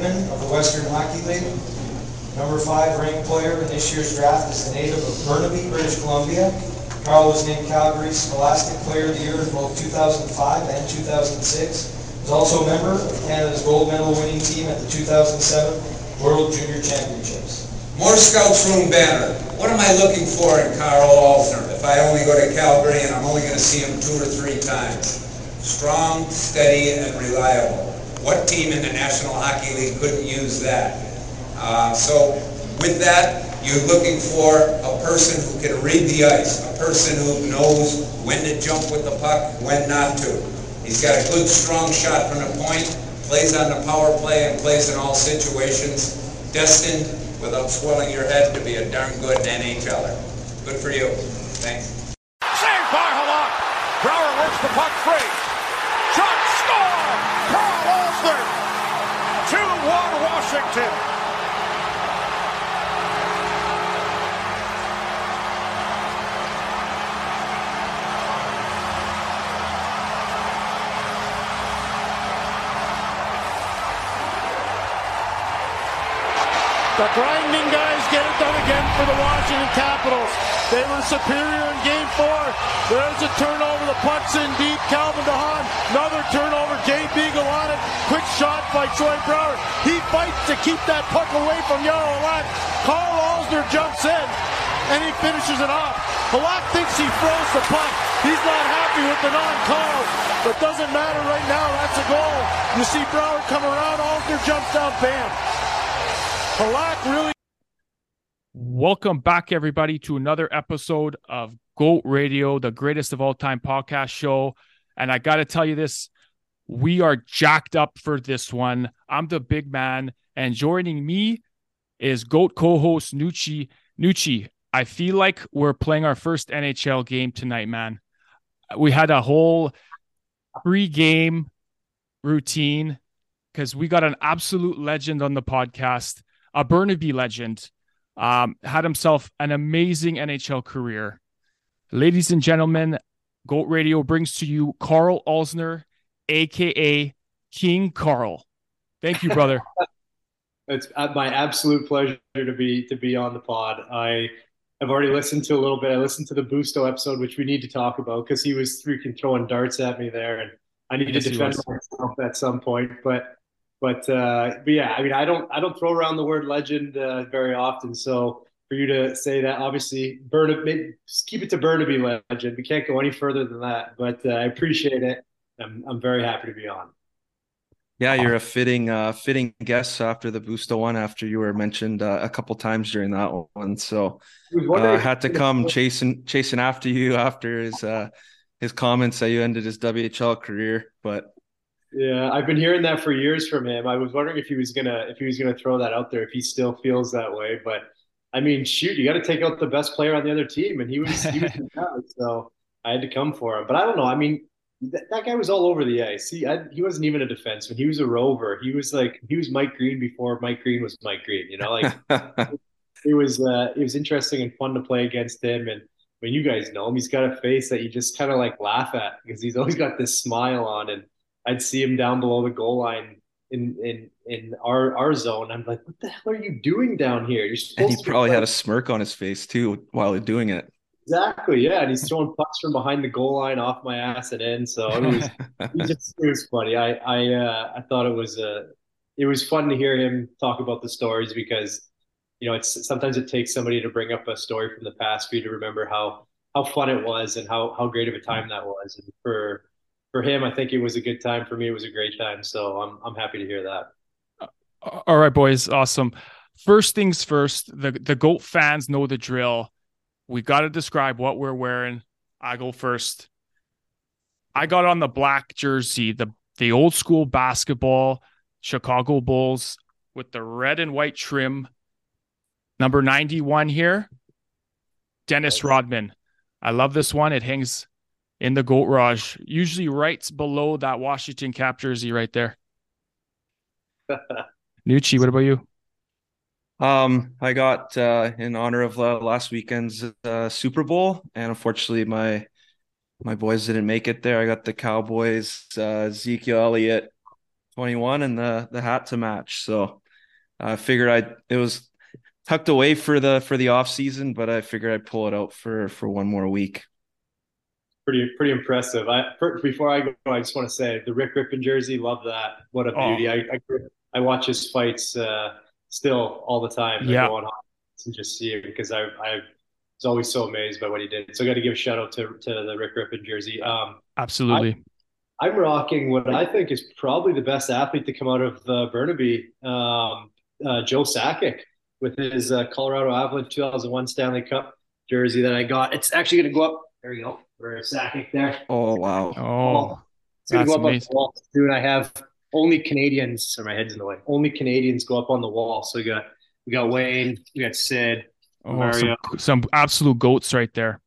Kidman of the Western Hockey League. Number five ranked player in this year's draft is a native of Burnaby, British Columbia. Karl was named Calgary's Scholastic Player of the Year in both 2005 and 2006. He was also a member of Canada's gold medal winning team at the 2007 World Junior Championships. More Scouts Room banner. What am I looking for in Karl Alzner if I only go to Calgary and I'm only going to see him two or three times? Strong, steady, and reliable. What team in the National Hockey League couldn't use that? Uh, so with that, you're looking for a person who can read the ice, a person who knows when to jump with the puck, when not to. He's got a good, strong shot from the point, plays on the power play, and plays in all situations. Destined, without swelling your head, to be a darn good NHLer. Good for you. Thanks. The grinding guys get it done again for the Washington Capitals. They were superior in game four. There's a turnover. The puck's in deep. Calvin DeHaan. Another turnover. Jay Beagle on it. Quick shot by Troy Brouwer. He fights to keep that puck away from Jaro Halak. Karl Alzner jumps in and he finishes it off. Halak thinks he froze the puck. He's not happy with the non-call, but doesn't matter right now. That's a goal. You see Brower come around. Alzner jumps down. Bam. Halak really. Welcome back, everybody, to another episode of GOAT Radio, the greatest of all time podcast show. And I got to tell you this we are jacked up for this one. I'm the big man, and joining me is GOAT co host Nucci. Nucci, I feel like we're playing our first NHL game tonight, man. We had a whole pre game routine because we got an absolute legend on the podcast a Burnaby legend, um, had himself an amazing NHL career. Ladies and gentlemen, Goat Radio brings to you Karl Alzner, aka King Karl. Thank you, brother. it's my absolute pleasure to be to be on the pod. I have already listened to a little bit. I listened to the Busto episode, which we need to talk about because he was freaking throwing darts at me there, and I need yes, to defend myself at some point. But but uh, but yeah, I mean, I don't I don't throw around the word legend uh, very often. So for you to say that, obviously, Burnaby, keep it to Burnaby legend. We can't go any further than that. But uh, I appreciate it. I'm I'm very happy to be on. Yeah, you're a fitting uh, fitting guest after the Busto one. After you were mentioned uh, a couple times during that one, so uh, I had to come chasing chasing after you after his uh, his comments that you ended his WHL career. But yeah, I've been hearing that for years from him. I was wondering if he was gonna if he was gonna throw that out there, if he still feels that way. But I mean, shoot, you got to take out the best player on the other team, and he was, he was so I had to come for him. But I don't know. I mean, that, that guy was all over the ice. He I, he wasn't even a defenseman. He was a rover. He was like he was Mike Green before Mike Green was Mike Green. You know, like it was uh, it was interesting and fun to play against him. And I mean, you guys know him. He's got a face that you just kind of like laugh at because he's always got this smile on and I'd see him down below the goal line in in in our our zone. I'm like, what the hell are you doing down here? You're supposed. And he probably had a smirk on his face too while doing it. Exactly. Yeah, and he's throwing pucks from behind the goal line off my ass and in. So it was, it just it was funny. I I uh, I thought it was uh, it was fun to hear him talk about the stories because you know it's sometimes it takes somebody to bring up a story from the past for you to remember how how fun it was and how how great of a time that was and for for him, I think it was a good time. For me, it was a great time. So I'm I'm happy to hear that. All right, boys, awesome. First things first, the the goat fans know the drill. We got to describe what we're wearing. I go first. I got on the black jersey, the the old school basketball Chicago Bulls with the red and white trim. Number 91 here, Dennis Rodman. I love this one. It hangs in the Goat Raj, usually right below that Washington cap jersey right there. Nucci, what about you? Um, I got uh, in honor of uh, last weekend's uh, Super Bowl, and unfortunately, my my boys didn't make it there. I got the Cowboys, uh, Ezekiel Elliott, 21 and the the hat to match. So I figured I it was tucked away for the for the off season, but I figured I'd pull it out for for one more week. Pretty pretty impressive. I before I go, I just want to say the Rick Rypien jersey, love that. What a beauty! Oh. I, I, I watch his fights uh, still all the time. Yeah, go on and just see it because I I was always so amazed by what he did. So I got to give a shout out to to the Rick Rypien jersey. Um, Absolutely. I, I'm rocking what I think is probably the best athlete to come out of uh, Burnaby, um, uh, Joe Sakic with his uh, Colorado Avalanche 2001 Stanley Cup jersey that I got. It's actually going to go up. There you go. For a Sakic there. Oh wow. Oh, it's going to go up amazing. on the wall too. And I have only Canadians. Or my head's in the way. Only Canadians go up on the wall. So we got we got Wayne. We got Sid. Oh, Mario. Some, some absolute goats right there.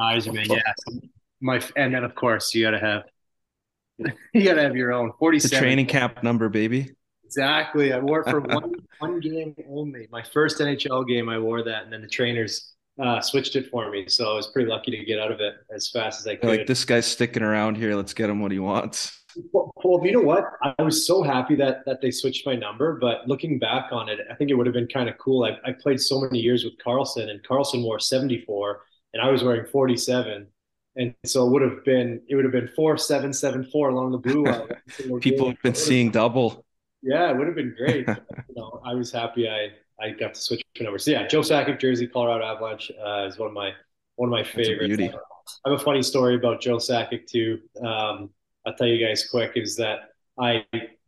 Yzerman, yeah. My and then of course you got to have you got to have your own 47. The training camp number, baby. Exactly. I wore it for one one game only. My first NHL game, I wore that, and then the trainers uh, switched it for me. So I was pretty lucky to get out of it as fast as I could. Like this guy's sticking around here. Let's get him what he wants. Well, well, you know what? I was so happy that that they switched my number. But looking back on it, I think it would have been kind of cool. I, I played so many years with Carlson, and Carlson wore 74, and I was wearing 47 and so it would have been it would have been four seven seven four along the blue line. People have been seeing double. Yeah, it would have been great. you know, I was happy I I got to switch numbers. So yeah, Joe Sakic jersey, Colorado Avalanche uh, is one of my one of my favorites. I have a funny story about Joe Sakic too. Um, I'll tell you guys quick. Is that I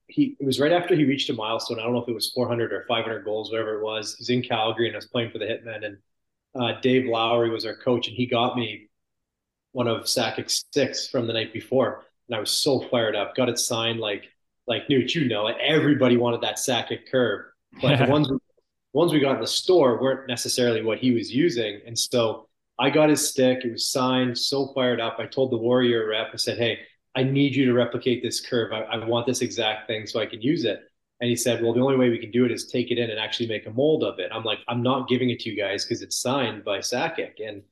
he it was right after he reached a milestone. I don't know if it was 400 or 500 goals, whatever it was. He was in Calgary and I was playing for the Hitmen, and uh, Dave Lowry was our coach, and he got me one of Sakic's sticks from the night before, and I was so fired up. Got it signed like like Newt, you know, everybody wanted that Sakic curve, but the ones ones we got in the store weren't necessarily what he was using, and so I got his stick. It was signed. So fired up. I told the Warrior rep. I said, "Hey, I need you to replicate this curve. I, I want this exact thing so I can use it." And he said, "Well, the only way we can do it is take it in and actually make a mold of it." I'm like, "I'm not giving it to you guys because it's signed by Sakic." And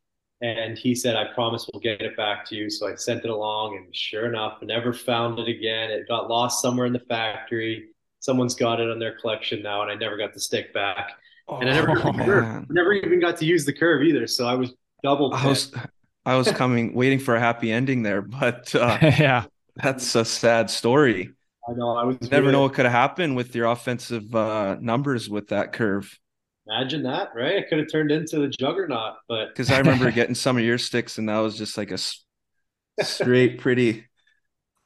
and he said, I promise we'll get it back to you. So I sent it along, and sure enough, never found it again. It got lost somewhere in the factory. Someone's got it on their collection now, and I never got the stick back. Oh, and I never, oh, never even got to use the curve either. So I was double. I was, I was coming, waiting for a happy ending there, but uh, yeah, that's a sad story. I know. I was never really, know what could have happened with your offensive uh, numbers with that curve. Imagine that, right? It could have turned into the juggernaut, but because I remember getting some of your sticks, and that was just like a straight, pretty.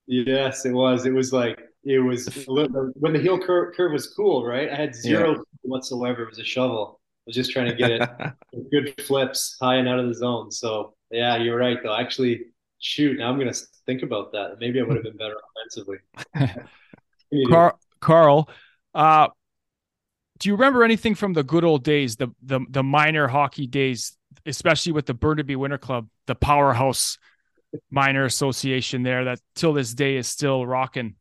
Yes, it was. It was like it was little, when the heel curve, curve was cool, right? I had zero yeah. whatsoever. It was a shovel. I was just trying to get it good flips high and out of the zone. So yeah, you're right though. Actually, shoot, now I'm gonna think about that. Maybe I would have been better offensively. Karl, Karl uh, do you remember anything from the good old days, the the the minor hockey days, especially with the Burnaby Winter Club, the powerhouse minor association there that till this day is still rocking?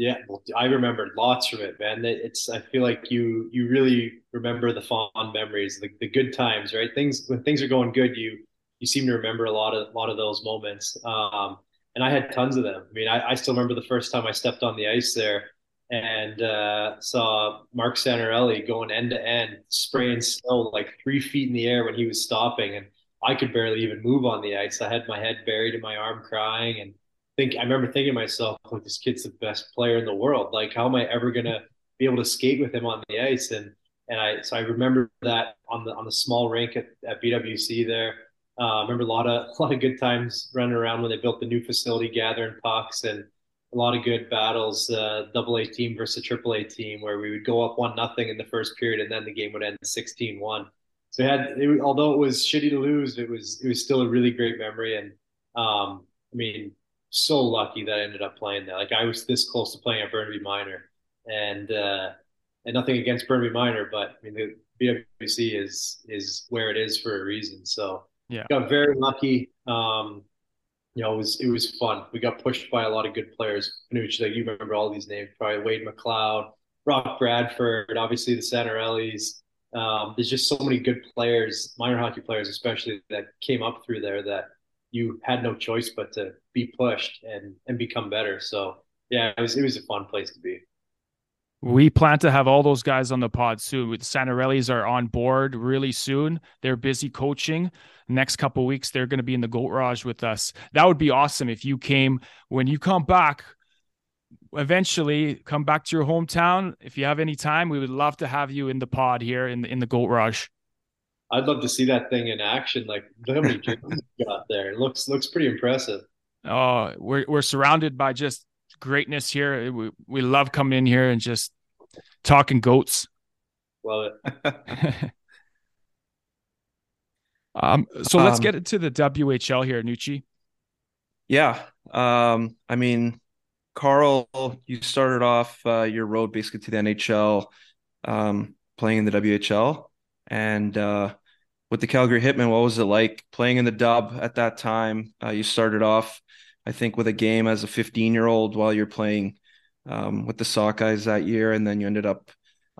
Yeah, well, I remember lots from it, man. It's I feel like you you really remember the fond memories, the, the good times, right? Things when things are going good, you you seem to remember a lot of a lot of those moments. Um, and I had tons of them. I mean, I, I still remember the first time I stepped on the ice there and uh, saw Mark Santorelli going end to end, spraying snow like three feet in the air when he was stopping, and I could barely even move on the ice. I had my head buried in my arm, crying, and think I remember thinking to myself, "Like this kid's the best player in the world. Like, how am I ever gonna be able to skate with him on the ice?" And and I so I remember that on the on the small rink at, at BWC there. Uh, I remember a lot of a lot of good times running around when they built the new facility, gathering pucks and a lot of good battles, uh, double A team versus triple A team, where we would go up one nothing in the first period, and then the game would end 16-1. So it had, it, although it was shitty to lose, it was it was still a really great memory, and um, I mean, so lucky that I ended up playing there. Like I was this close to playing at Burnaby Minor, and uh, and nothing against Burnaby Minor, but I mean the BWC is is where it is for a reason. So yeah, got very lucky. Um, you know, it was it was fun. We got pushed by a lot of good players. Panucci, like you remember all these names, probably Wade McLeod, Rock Bradford, obviously the Santorellis. Um, there's just so many good players, minor hockey players especially, that came up through there that you had no choice but to be pushed and and become better. So yeah, it was it was a fun place to be. We plan to have all those guys on the pod soon. With Santorellis are on board really soon. They're busy coaching. Next couple weeks, they're going to be in the Goat Raj with us. That would be awesome if you came when you come back. Eventually, come back to your hometown. If you have any time, we would love to have you in the pod here in the, in the Goat Raj. I'd love to see that thing in action. Like how many got there? It looks looks pretty impressive. Oh, we're we're surrounded by just greatness here. We we love coming in here and just talking goats. Love it. um, so let's um, get into the WHL here, Nucci. Yeah. Um, I mean, Karl, you started off uh, your road basically to the NHL, um, playing in the WHL, and uh, with the Calgary Hitmen, what was it like playing in the dub at that time? Uh, you started off I think with a game as a 15 year old while you're playing um, with the Sockeyes that year, and then you ended up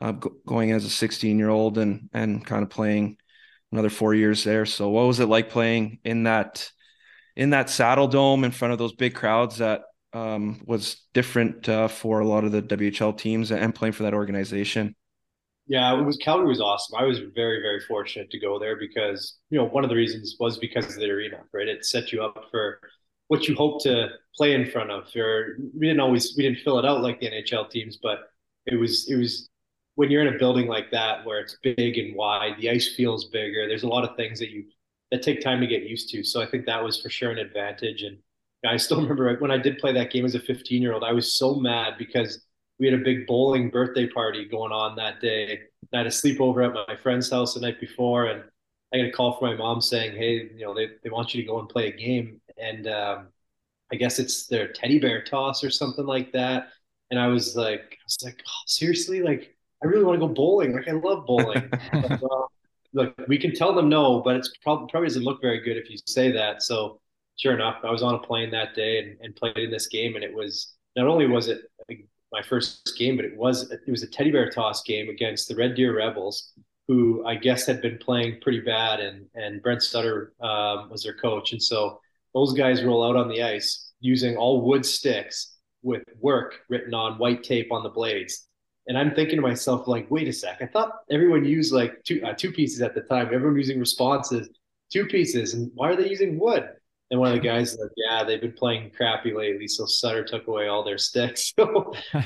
uh, go- going as a 16 year old and and kind of playing another four years there. So what was it like playing in that in that Saddle Dome in front of those big crowds that um, was different uh, for a lot of the WHL teams and playing for that organization? Yeah, it was Calgary was awesome. I was very very fortunate to go there because you know one of the reasons was because of the arena, right? It set you up for what you hope to play in front of. Or we didn't always we didn't fill it out like the NHL teams, but it was it was when you're in a building like that where it's big and wide, the ice feels bigger. There's a lot of things that you that take time to get used to. So I think that was for sure an advantage. And I still remember when I did play that game as a 15 year old, I was so mad because we had a big bowling birthday party going on that day. I had a sleepover at my friend's house the night before, and I got a call from my mom saying, "Hey, you know, they, they want you to go and play a game." and um, I guess it's their teddy bear toss or something like that. And I was like, I was like, oh, seriously, like I really want to go bowling. Like I love bowling. uh, look, we can tell them no, but it's probably probably doesn't look very good if you say that. So sure enough, I was on a plane that day and, and played in this game, and it was not only was it my first game, but it was it was a teddy bear toss game against the Red Deer Rebels, who I guess had been playing pretty bad, and and Brent Sutter um, was their coach, and so those guys roll out on the ice using all wood sticks with work written on white tape on the blades. And I'm thinking to myself, like, wait a sec. I thought everyone used like two uh, two pieces at the time. Everyone using responses, two pieces, and why are they using wood? And one of the guys like, yeah, they've been playing crappy lately, so Sutter took away all their sticks. So,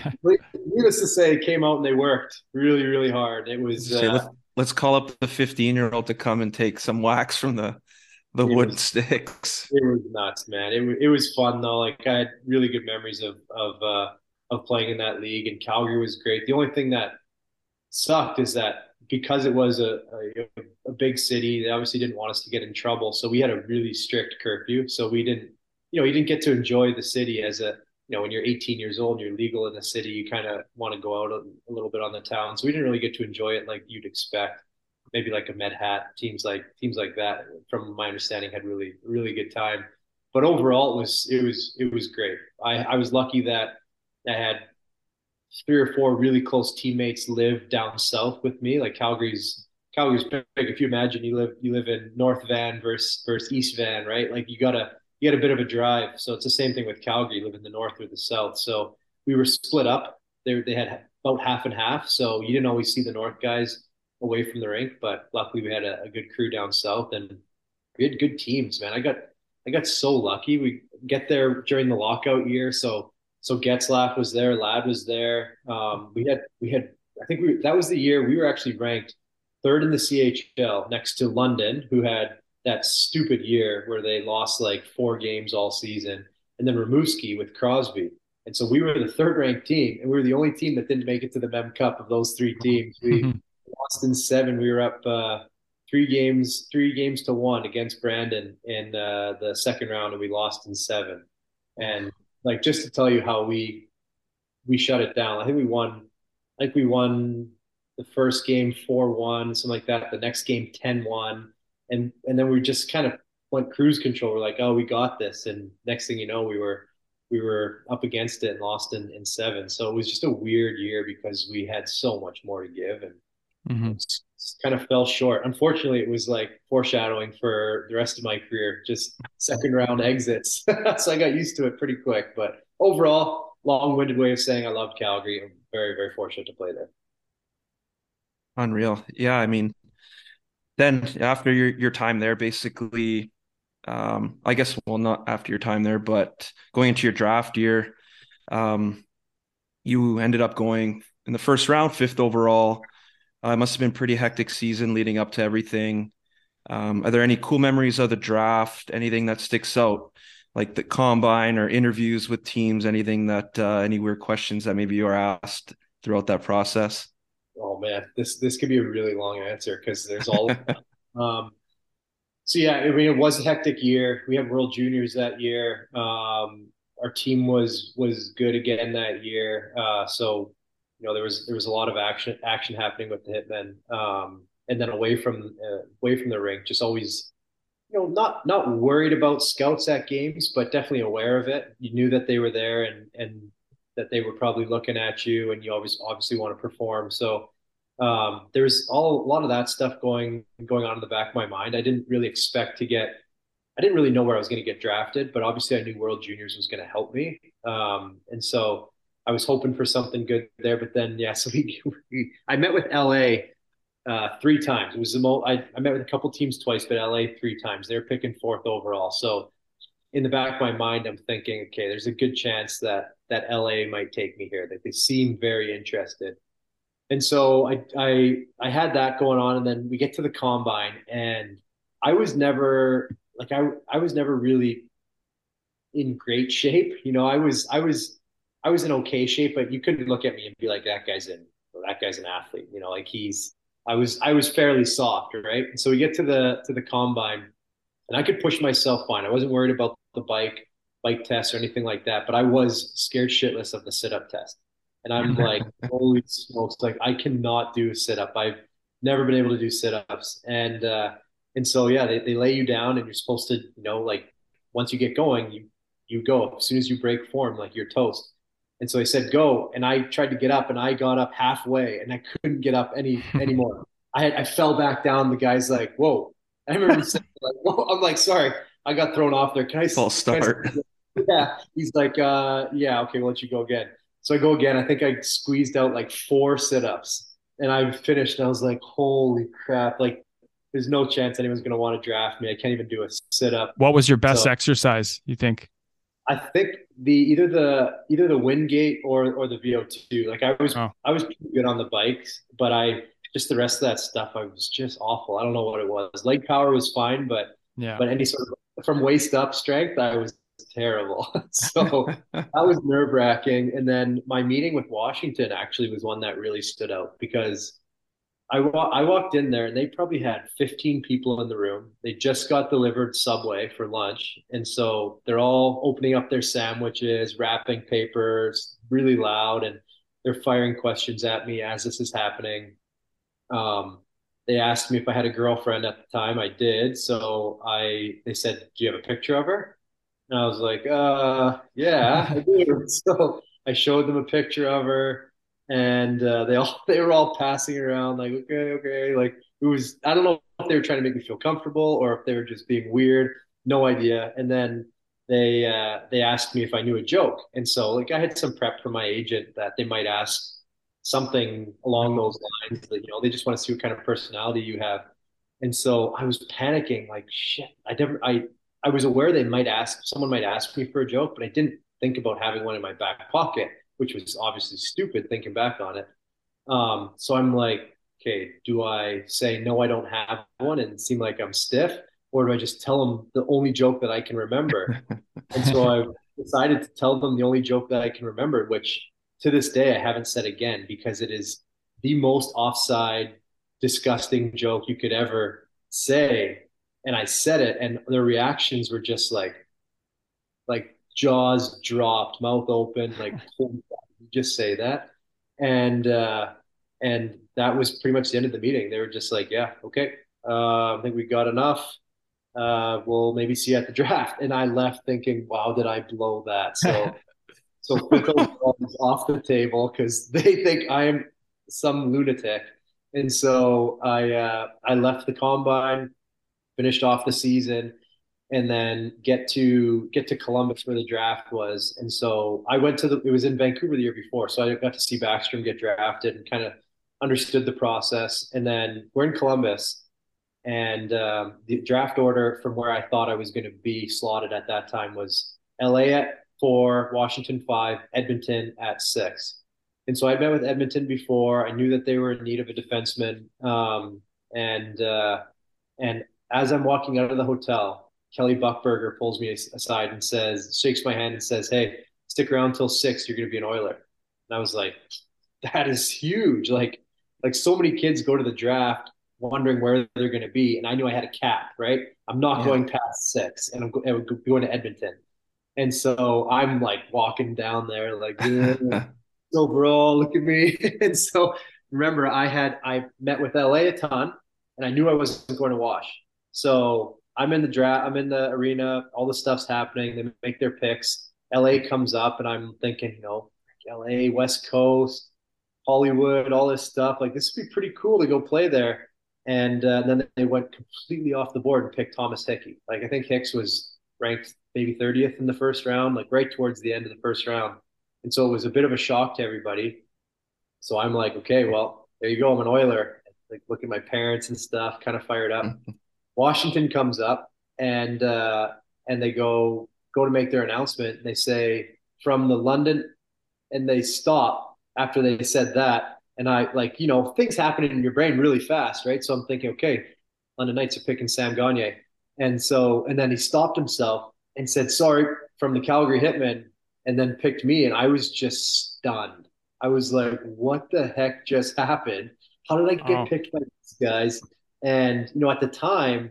needless to say, it came out and they worked really, really hard. It was. Uh, let's, let's call up the 15 year old to come and take some wax from the the wood was, sticks. It was nuts, man. It, it was fun though. Like I had really good memories of of uh, of playing in that league, and Calgary was great. The only thing that sucked is that because it was a, a, a big city, they obviously didn't want us to get in trouble, so we had a really strict curfew. So we didn't, you know, you didn't get to enjoy the city as a you know, when you're 18 years old you're legal in the city, you kind of want to go out a, a, little bit on the town. So we didn't really get to enjoy it like you'd expect maybe like a Med Hat teams like teams like that. From my understanding, had really really good time. But overall, it was it was it was great. I, I was lucky that I had three or four really close teammates live down south with me. Like Calgary's Calgary's big. If you imagine you live you live in North Van versus versus East Van, right? Like you gotta you get a bit of a drive. So it's the same thing with Calgary. You live in the north or the south. So we were split up. They they had about half and half. So you didn't always see the north guys away from the rink, but luckily we had a, a good crew down south and we had good teams, man. I got I got so lucky. We get there during the lockout year, so so Getzlaf was there, Ladd was there. Um, we had we had I think we that was the year we were actually ranked third in the CHL next to London, who had that stupid year where they lost like four games all season, and then Rimouski with Crosby. And so we were the third ranked team, and we were the only team that didn't make it to the Mem Cup of those three teams. We lost in seven. We were up uh, three games, three games to one against Brandon in uh, the second round, and we lost in seven. And like just to tell you how we we shut it down. I think we won. I think we won the first game four one, something like that. The next game 10-1. and and then we just kind of went cruise control. We're like, oh, we got this, and next thing you know, we were we were up against it and lost in, in seven. So it was just a weird year because we had so much more to give and Mm-hmm. Kind of fell short. Unfortunately, it was like foreshadowing for the rest of my career, just second round exits. so I got used to it pretty quick. But overall, long-winded way of saying I loved Calgary. I'm very, very fortunate to play there. Unreal. Yeah, I mean, then after your your time there, basically, um, I guess well, not after your time there, but going into your draft year, um, you ended up going in the first round, fifth overall. Uh, it must have been pretty hectic season leading up to everything. Um, are there any cool memories of the draft? Anything that sticks out, like the combine or interviews with teams? Anything that uh, any weird questions that maybe you were asked throughout that process? Oh man, this this could be a really long answer because there's all. um, so yeah, I mean, it was a hectic year. We had World Juniors that year. Um, our team was was good again that year. Uh, so you know there was there was a lot of action action happening with the Hitmen. Um, and then away from uh, away from the rink, just always, you know, not not worried about scouts at games, but definitely aware of it. You knew that they were there and and that they were probably looking at you, and you always obviously want to perform. So um, there's all a lot of that stuff going going on in the back of my mind. I didn't really expect to get. I didn't really know where I was going to get drafted, but obviously I knew World Juniors was going to help me, um, and so I was hoping for something good there. But then, yeah, so we, we I met with LA uh, three times. It was the most. I, I met with a couple teams twice, but LA three times. They're picking fourth overall. So in the back of my mind, I'm thinking, okay, there's a good chance that that LA might take me here. That they seem very interested. And so I I I had that going on, and then we get to the combine, and I was never like I I was never really in great shape. You know, I was I was I was in okay shape, but you couldn't look at me and be like, that guy's in, that guy's an athlete. You know, like he's I was I was fairly soft, right? So we get to the to the combine, and I could push myself fine. I wasn't worried about the bike bike test or anything like that, but I was scared shitless of the sit up test. And I'm like, holy smokes! Like I cannot do a sit up. I've never been able to do sit ups, and uh, and so yeah, they, they lay you down, and you're supposed to, you know, like once you get going, you you go. As soon as you break form, like you're toast. And so I said, go. And I tried to get up and I got up halfway and I couldn't get up any anymore. I had, I fell back down. The guy's like, whoa. I remember saying, like, whoa. I'm like, sorry, I got thrown off there. Can I False start? I, yeah. He's like, uh, yeah, okay, we'll let you go again. So I go again. I think I squeezed out like four sit-ups and I finished and I was like, holy crap. Like there's no chance anyone's going to want to draft me. I can't even do a sit-up. What was your best so, exercise, you think? I think the either the either the Wingate or or the VO2. Like I was oh. I was pretty good on the bikes, but I just the rest of that stuff I was just awful. I don't know what it was. Leg power was fine, but yeah. But any sort of from waist up strength, I was terrible. so that was nerve wracking. And then my meeting with Washington actually was one that really stood out because I, wa- I walked in there and they probably had 15 people in the room. They just got delivered Subway for lunch. And so they're all opening up their sandwiches, wrapping papers, really loud. And they're firing questions at me as this is happening. Um, they asked me if I had a girlfriend at the time. I did. So I, they said, do you have a picture of her? And I was like, uh, yeah, I do. so I showed them a picture of her and uh, they all they were all passing around like okay okay like it was I don't know if they were trying to make me feel comfortable or if they were just being weird no idea. And then they uh, they asked me if I knew a joke. And so like I had some prep from my agent that they might ask something along those lines that you know they just want to see what kind of personality you have. And so I was panicking like shit I never I I was aware they might ask someone might ask me for a joke but I didn't think about having one in my back pocket which was obviously stupid thinking back on it. Um, so I'm like, okay, do I say no, I don't have one and seem like I'm stiff, or do I just tell them the only joke that I can remember? and so I decided to tell them the only joke that I can remember, which to this day I haven't said again because it is the most offside, disgusting joke you could ever say. And I said it, and their reactions were just like, like jaws dropped, mouth open, like just say that, and uh, and that was pretty much the end of the meeting. They were just like, yeah, okay, uh, I think we got enough. Uh, we'll maybe see you at the draft. And I left thinking, wow, did I blow that? So so put those off the table because they think I am some lunatic. And so I uh, I left the combine, finished off the season, and then get to get to Columbus where the draft was. And so I went to the it was in Vancouver the year before, so I got to see Backstrom get drafted and kind of understood the process. And then we're in Columbus, and um, the draft order from where I thought I was going to be slotted at that time was LA at four, Washington five, Edmonton at six. And so I'd met with Edmonton before. I knew that they were in need of a defenseman. Um, and uh, and as I'm walking out of the hotel, Kelly Buchberger pulls me aside and says, shakes my hand and says, "Hey, stick around till six. You're going to be an Oiler." And I was like, "That is huge!" Like, like so many kids go to the draft wondering where they're going to be, and I knew I had a cap. Right, I'm not yeah. going past six, and I'm going to Edmonton. And so I'm like walking down there, like, overall, look at me. and so remember, I had I met with LA a ton, and I knew I wasn't going to wash. So I'm in the draft, I'm in the arena, all the stuff's happening. They make their picks. LA comes up, and I'm thinking, you know, LA, West Coast, Hollywood, all this stuff. Like this would be pretty cool to go play there. And uh, then they went completely off the board and picked Thomas Hickey. Like I think Hicks was ranked maybe 30th in the first round, like right towards the end of the first round. And so it was a bit of a shock to everybody. So I'm like, okay, well, there you go. I'm an Oiler. Like look at my parents and stuff, kind of fired up. Washington comes up and uh, and they go go to make their announcement. And they say from the London, and they stop after they said that. And I like you know things happen in your brain really fast, right? So I'm thinking, okay, London Knights are picking Sam Gagner, and so and then he stopped himself and said sorry from the Calgary Hitmen, and then picked me, and I was just stunned. I was like, what the heck just happened? How did I get oh. picked by these guys? And you know, at the time,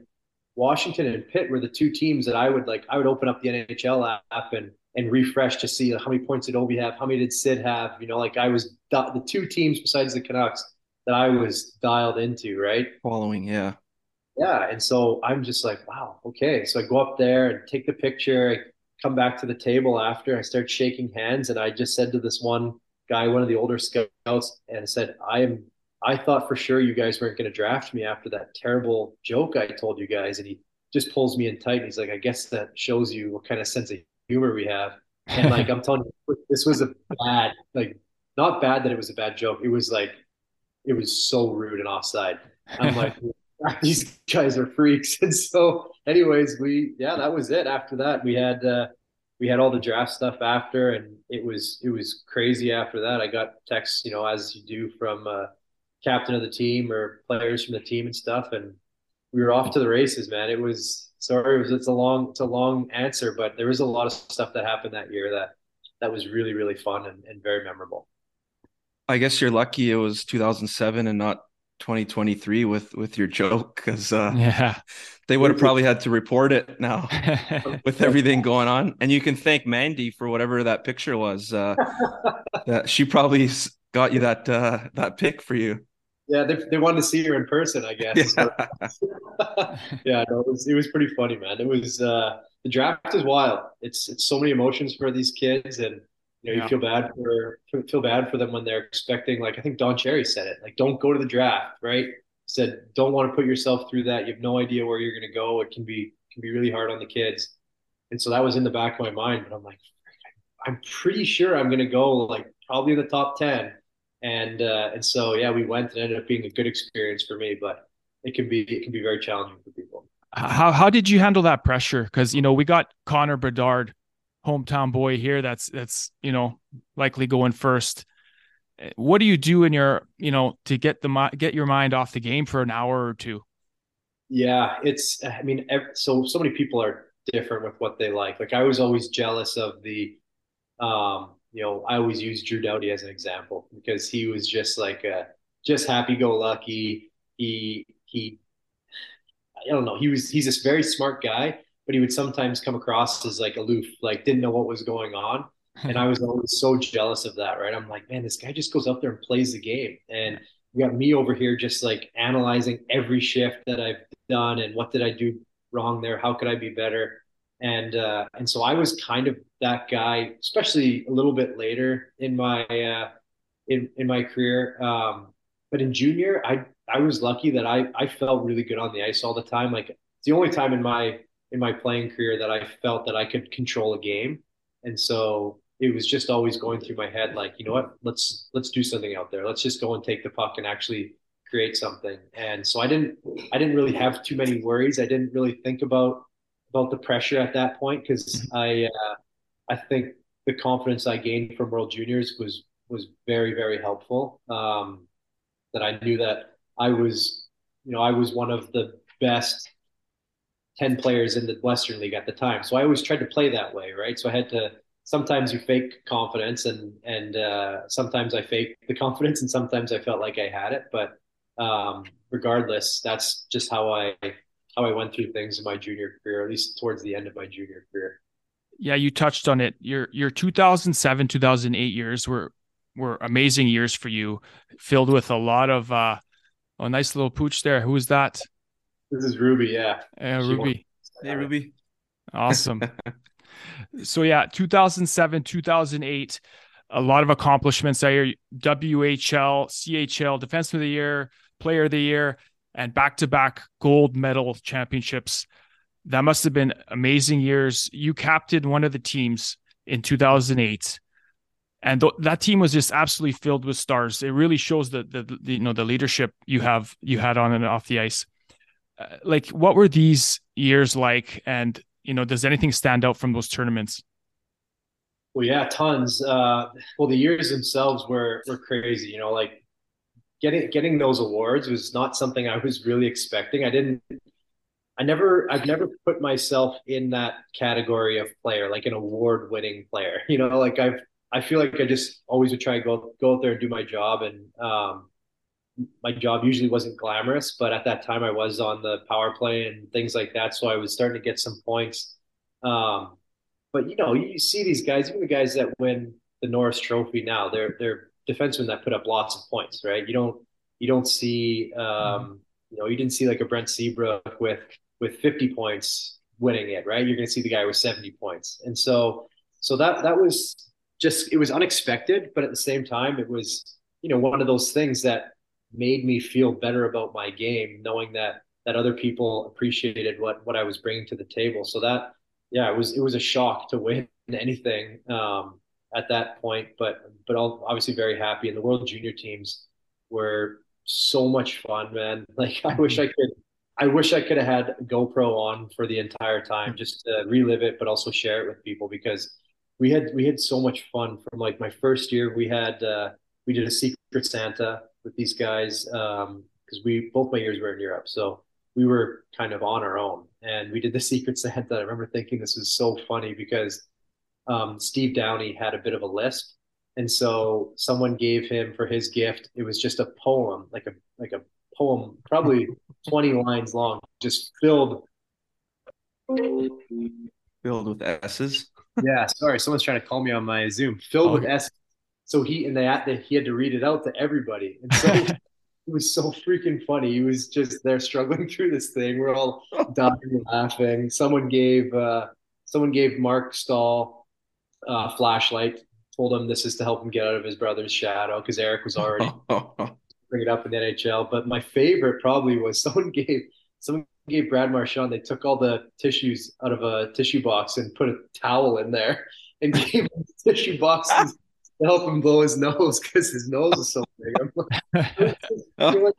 Washington and Pitt were the two teams that I would like. I would open up the NHL app and and refresh to see how many points did Ovi have, how many did Sid have. You know, like I was the two teams besides the Canucks that I was dialed into, right? Following, yeah. Yeah, and so I'm just like, wow, okay. So I go up there and take the picture. I come back to the table after. I start shaking hands, and I just said to this one guy, one of the older scouts, and I said, I am I thought for sure you guys weren't going to draft me after that terrible joke I told you guys. And he just pulls me in tight. And he's like, I guess that shows you what kind of sense of humor we have. And like, I'm telling you, this was a bad, like, not bad that it was a bad joke. It was like, it was so rude and offside. I'm like, these guys are freaks. And so, anyways, we, yeah, that was it. After that, we had, uh, we had all the draft stuff after, and it was, it was crazy after that. I got texts, you know, as you do from, uh, captain of the team or players from the team and stuff. And we were off to the races, man. It was sorry, it was it's a long it's a long answer, but there was a lot of stuff that happened that year that that was really really fun and, and very memorable. I guess you're lucky it was 2007 and not 2023 with with your joke because uh, yeah they would have probably had to report it now with everything going on and you can thank mandy for whatever that picture was uh, that she probably got you that uh, that pick for you yeah, they, they wanted to see her in person, I guess. Yeah, yeah no, it was it was pretty funny, man. It was uh, the draft is wild. It's it's so many emotions for these kids, and you know you feel bad for feel bad for them when they're expecting. Like I think Don Cherry said it, like don't go to the draft, right? He said don't want to put yourself through that. You have no idea where you're going to go. It can be can be really hard on the kids, and so that was in the back of my mind. But I'm like, I'm pretty sure I'm going to go like probably in the top ten and uh, and so yeah, we went and ended up being a good experience for me, but it can be it can be very challenging for people. How how did you handle that pressure? Because you know we got Connor Bedard, hometown boy here. That's that's you know likely going first. What do you do in your you know to get the get your mind off the game for an hour or two? Yeah, it's I mean so so many people are different with what they like. Like I was always jealous of the um you know, I always use Drew Doughty as an example because he was just like a, just happy go lucky. He he I don't know, he was he's this very smart guy, but he would sometimes come across as like aloof, like didn't know what was going on. And I was always so jealous of that, right? I'm like, man, this guy just goes up there and plays the game. And you got me over here just like analyzing every shift that I've done and what did I do wrong there? How could I be better? And uh, and so I was kind of that guy, especially a little bit later in my uh, in in my career. Um, but in junior, I I was lucky that I I felt really good on the ice all the time. Like it's the only time in my in my playing career that I felt that I could control a game, and so it was just always going through my head like, you know what, let's let's do something out there. Let's just go and take the puck and actually create something. And so I didn't I didn't really have too many worries. I didn't really think about about the pressure at that point because I uh, I think the confidence I gained from World Juniors was was very very helpful. Um, that I knew that I was you know I was one of the best 10 players in the Western League at the time. So I always tried to play that way, right? So I had to sometimes you fake confidence and and uh, sometimes I fake the confidence and sometimes I felt like I had it. But um, regardless, that's just how I how I went through things in my junior career, at least towards the end of my junior career. Yeah, you touched on it. Your your 2007 2008 years were were amazing years for you, filled with a lot of uh, a nice little pooch there. Who was that? This is Ruby. Yeah. Yeah, Ruby. Hey, Ruby. Awesome. so yeah, 2007, 2008, a lot of accomplishments there. WHL, CHL, Defenseman of the Year, Player of the Year, and back-to-back gold medal championships. That must have been amazing years. You captained one of the teams in 2008 and th- that team was just absolutely filled with stars. It really shows the, the, the you know the leadership you have you had on and off the ice. Uh, like, what were these years like? And you know, does anything stand out from those tournaments? Well, yeah, tons. Uh, well, the years themselves were were crazy. You know, like getting getting those awards was not something I was really expecting. I didn't. I never, I've never put myself in that category of player, like an award-winning player. You know, like I've I feel like I just always would try to go go out there and do my job. And um, my job usually wasn't glamorous, but at that time I was on the power play and things like that. So I was starting to get some points. Um, but you know, you see these guys, even the guys that win the Norris Trophy now, they're they're defensemen that put up lots of points, right? You don't you don't see um, you know you didn't see like a Brent Seabrook with with 50 points winning it, right? You're going to see the guy with 70 points, and so so that that was just it was unexpected, but at the same time, it was you know one of those things that made me feel better about my game, knowing that that other people appreciated what what I was bringing to the table. So that yeah, it was it was a shock to win anything um, at that point, but but obviously very happy. And the World Junior teams were so much fun, man. Like I wish I could. I wish I could have had GoPro on for the entire time just to relive it, but also share it with people because we had we had so much fun from like my first year we had uh, we did a secret santa with these guys because um, we both my years were in europe so we were kind of on our own and we did the secret santa i remember thinking this was so funny because um, steve Downie had a bit of a lisp and so someone gave him for his gift it was just a poem like a like a poem probably 20 lines long just filled filled with s's yeah, sorry, someone's trying to call me on my Zoom. Filled oh. with s's. So he and they he had to read it out to everybody, and so it was so freaking funny. He was just there struggling through this thing. We're all dying laughing. Someone gave uh, someone gave Mark Staal a flashlight. Told him this is to help him get out of his brother's shadow because Eric was already bring it up in the NHL. But my favorite probably was someone gave someone gave Brad Marchand, they took all the tissues out of a tissue box and put a towel in there and gave him tissue boxes to help him blow his nose because his nose is so big. I'm like, I feel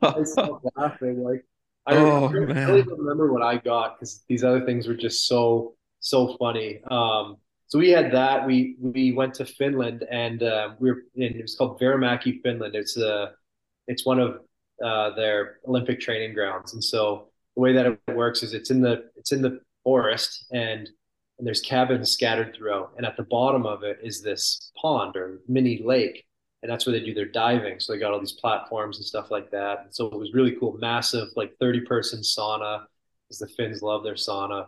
like laughing. Like, I, oh, I, really, don't remember what I got because these other things were just so so funny. Um, so we had that. We we went to Finland and uh, we were in. It was called Vierumäki, Finland. It's a uh, it's one of uh, their Olympic training grounds, and so the way that it works is it's in the it's in the forest and and there's cabins scattered throughout and at the bottom of it is this pond or mini lake and that's where they do their diving so they got all these platforms and stuff like that and so it was really cool massive like 30 person sauna because the finns love their sauna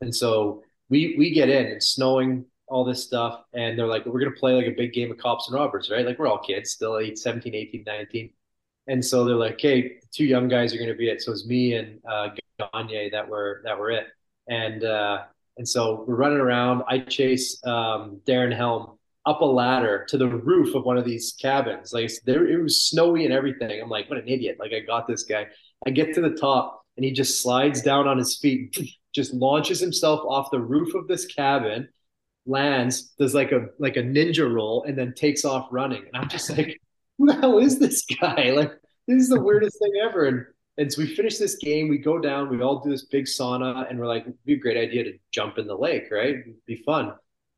and so we we get in it's snowing all this stuff and they're like we're to play like a big game of cops and robbers right like we're all kids still 8 17 18 19 and so they're like, "Hey, two young guys are to be it." So it's me and uh, Gagner that were that were it, and uh, and so we're running around. I chase um, Darren Helm up a ladder to the roof of one of these cabins. Like there, it was snowy and everything. I'm like, what an idiot! Like I got this guy. I get to the top, and he just slides down on his feet just launches himself off the roof of this cabin, lands, does like a like a ninja roll, and then takes off running. And I'm just like, who the hell is this guy? Like, this is the weirdest thing ever. And and so we finish this game, we go down, we all do this big sauna, and we're like, it'd be a great idea to jump in the lake, right? It'd be fun.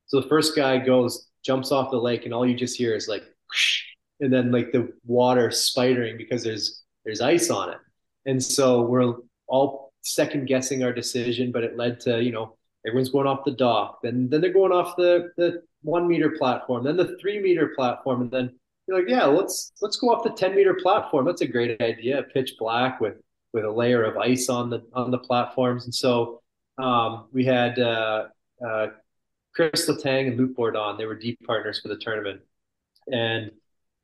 So the first guy goes, jumps off the lake, and all you just hear is like, whoosh, and then like the water spidering because there's there's ice on it. And so we're all second guessing our decision, but it led to, you know, everyone's going off the dock. Then then they're going off the the one meter platform, then the three meter platform, and then you're like, yeah, let's let's go off the 10 meter platform. That's a great idea. Pitch black with with a layer of ice on the on the platforms. And so um, we had uh, uh, Chris Letang and Luke Bourdon. They were deep partners for the tournament. And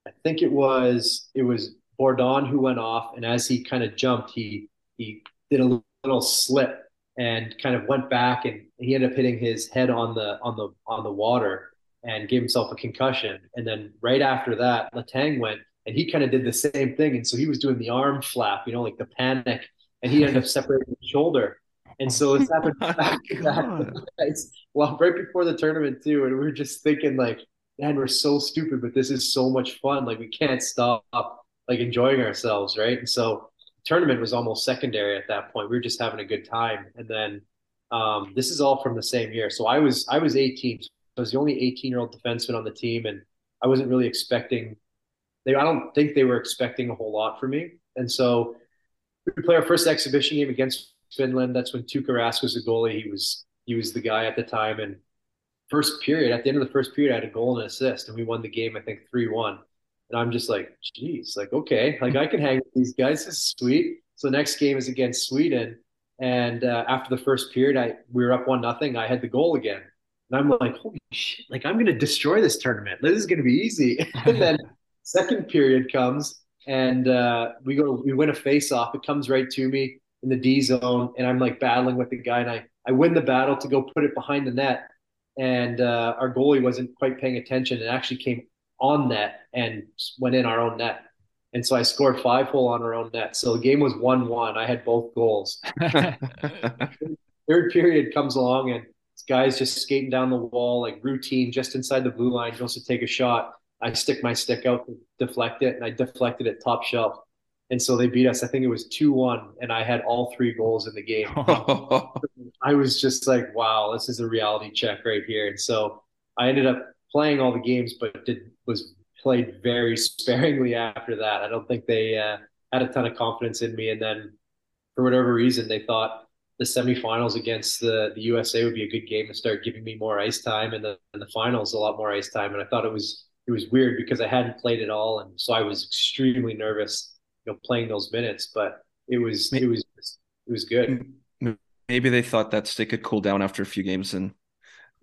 I think it was it was Bourdon who went off, and as he kind of jumped, he he did a little slip and kind of went back, and he ended up hitting his head on the on the on the water and gave himself a concussion. And then right after that, Letang went, and he kind of did the same thing, and so he was doing the arm flap, you know, like the panic, and he ended up separating his shoulder. And so it's oh happened oh back to back. Well, right before the tournament too, and we were just thinking like, man, we're so stupid, but this is so much fun. Like we can't stop like enjoying ourselves, right? And so tournament was almost secondary at that point. We were just having a good time. And then um, this is all from the same year. So I was I was 18. So I was the only 18 year old defenseman on the team, and I wasn't really expecting. They I don't think they were expecting a whole lot from me. And so we play our first exhibition game against Finland. That's when Tuukka Rask was the goalie. He was he was the guy at the time. And first period, at the end of the first period, I had a goal and an assist, and we won the game. I think three one. And I'm just like, geez, like, okay, like I can hang with these guys. This is sweet. So next game is against Sweden. And uh, after the first period, I we were up one nothing. I had the goal again. And I'm like, holy shit, like I'm gonna destroy this tournament. This is gonna be easy. and then second period comes and uh, we go we win a face off. It comes right to me in the D zone, and I'm like battling with the guy, and I I win the battle to go put it behind the net. And uh, our goalie wasn't quite paying attention and actually came on net and went in our own net. And so I scored five hole on our own net. So the game was 1 1. I had both goals. Third period comes along and this guy's just skating down the wall, like routine, just inside the blue line, goes to take a shot. I stick my stick out to deflect it, and I deflected it top shelf. And so they beat us. I think it was 2 1, and I had all three goals in the game. I was just like, wow, this is a reality check right here. And so I ended up playing all the games, but did was played very sparingly after that. I don't think they uh, had a ton of confidence in me. And then for whatever reason, they thought the semifinals against the, the USA would be a good game to start giving me more ice time, and the, and the finals a lot more ice time. And I thought it was it was weird because I hadn't played at all, and so I was extremely nervous, you know, playing those minutes. But it was it was it was good. Maybe they thought that stick could cool down after a few games, and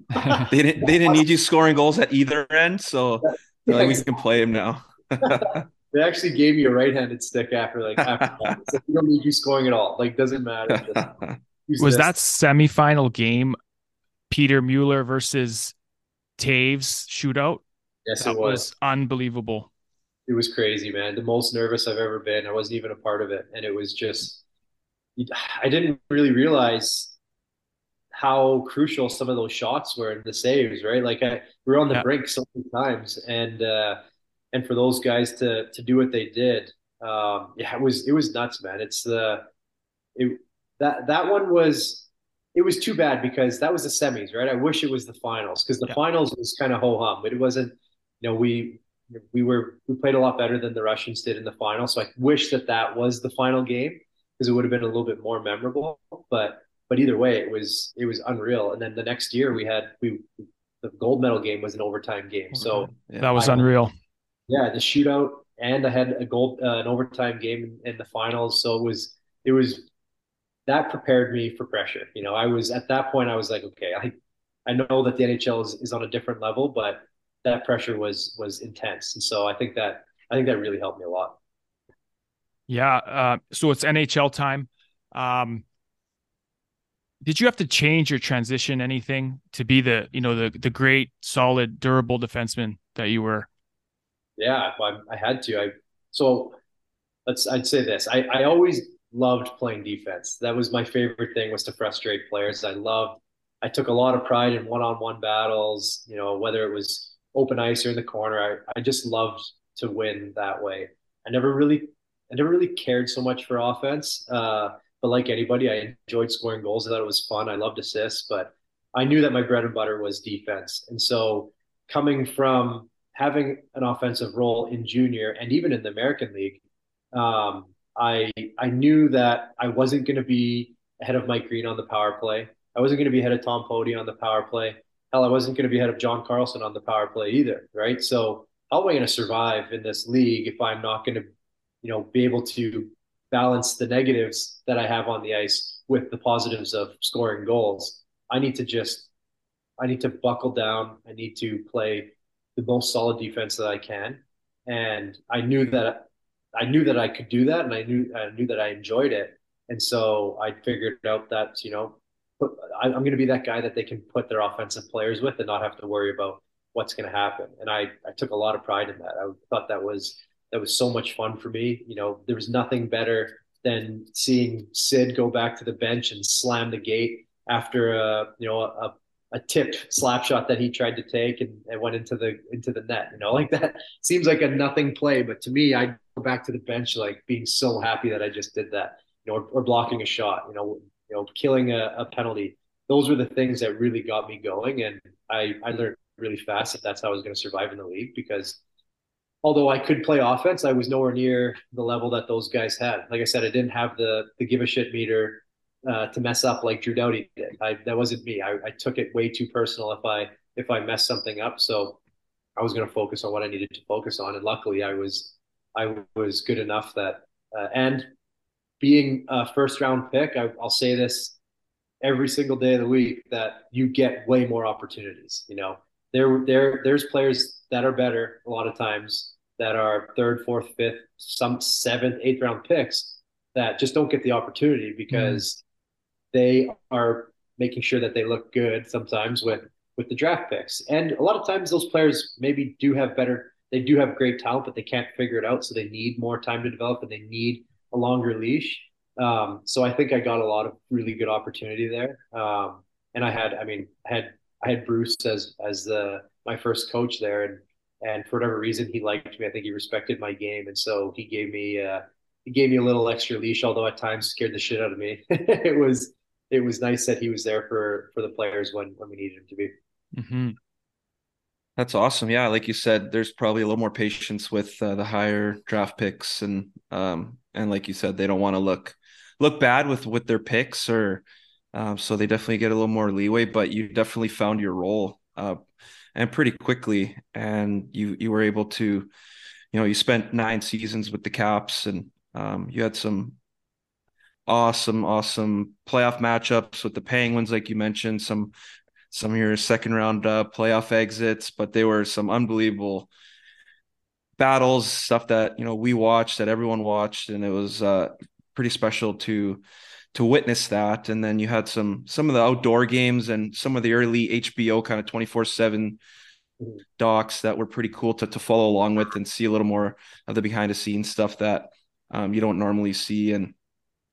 they didn't they didn't need you scoring goals at either end, so yeah, like we can play him now. they actually gave me a right-handed stick after like after that. So you don't need you scoring at all. Like doesn't matter. was this. that semifinal game Peter Mueller versus Toews shootout? Yes, that it was. was unbelievable. It was crazy, man. The most nervous I've ever been. I wasn't even a part of it, and it was just. I didn't really realize how crucial some of those shots were in the saves, right? Like I, we were on the yeah. brink so many times, and uh, and for those guys to to do what they did, um, yeah, it was it was nuts, man. It's the it that that one was it was too bad because that was the semis, right? I wish it was the finals because the yeah. finals was kind of ho hum, but it wasn't. You know, we we were we played a lot better than the Russians did in the final, so I wish that that was the final game because it would have been a little bit more memorable, but but either way, it was it was unreal. And then the next year we had we the gold medal game was an overtime game. So yeah. that was I, unreal. Yeah, the shootout, and I had a gold uh, an overtime game in, in the finals. So it was it was that prepared me for pressure. You know, I was at that point I was like, okay, I I know that the NHL is, is on a different level, but that pressure was was intense, and so I think that I think that really helped me a lot. Yeah. Uh, so it's NHL time. Um, did you have to change or transition anything to be the you know the the great solid durable defenseman that you were yeah I, I had to i so let's i'd say this i i always loved playing defense. That was my favorite thing was to frustrate players. I loved I took a lot of pride in one-on-one battles, you know, whether it was open ice or in the corner. I, I just loved to win that way. I never really I never really cared so much for offense. Uh, but like anybody, I enjoyed scoring goals. I thought it was fun. I loved assists, but I knew that my bread and butter was defense. And so coming from having an offensive role in junior and even in the American League, um, I I knew that I wasn't going to be ahead of Mike Green on the power play. I wasn't going to be ahead of Tom Poti on the power play. Hell, I wasn't going to be ahead of John Carlson on the power play either, right? So how am I going to survive in this league if I'm not going to, you know, be able to balance the negatives that I have on the ice with the positives of scoring goals? I need to just, I need to buckle down. I need to play the most solid defense that I can, and I knew that I knew that I could do that, and I knew I knew that I enjoyed it, and so I figured out that you know, I'm going to be that guy that they can put their offensive players with and not have to worry about what's going to happen. And I I took a lot of pride in that. I thought that was that was so much fun for me. You know, there was nothing better than seeing Sid go back to the bench and slam the gate after a you know a, a tipped slap shot that he tried to take and, and went into the into the net. You know, like that seems like a nothing play, but to me, I go back to the bench like being so happy that I just did that. You know, or, or blocking a shot. You know, you know, killing a, a penalty. Those were the things that really got me going, and I I learned really fast that that's how I was going to survive in the league because although I could play offense, I was nowhere near the level that those guys had. Like I said, I didn't have the the give a shit meter uh, to mess up like Drew Doughty did. I, that wasn't me. I, I took it way too personal if I if I messed something up. So I was going to focus on what I needed to focus on, and luckily I was I was good enough that uh, and being a first round pick, I, I'll say this every single day of the week that you get way more opportunities. You know, there there there's players that are better a lot of times that are third, fourth, fifth, some seventh, eighth round picks that just don't get the opportunity because they are making sure that they look good sometimes with with the draft picks. And a lot of times those players maybe do have better they do have great talent, but they can't figure it out. So they need more time to develop and they need a longer leash. Um, so I think I got a lot of really good opportunity there. Um, and I had, I mean, I had I had Bruce as as the my first coach there, and and for whatever reason he liked me. I think he respected my game, and so he gave me uh, he gave me a little extra leash, although at times scared the shit out of me. it was it was nice that he was there for for the players when when we needed him to be. Mm-hmm. That's awesome. Yeah, like you said, there's probably a little more patience with uh, the higher draft picks, and um, and like you said, they don't want to look look bad with with their picks, or um, so they definitely get a little more leeway. But you definitely found your role, uh, and pretty quickly, and you you were able to, you know, you spent nine seasons with the Caps, and um, you had some awesome, awesome playoff matchups with the Penguins, like you mentioned, some some of your second round uh, playoff exits, but they were some unbelievable battles, stuff that you know we watched, that everyone watched, and it was uh, pretty special to to witness that. And then you had some some of the outdoor games and some of the early HBO kind of twenty four seven docs that were pretty cool to to follow along with and see a little more of the behind the scenes stuff that um, you don't normally see and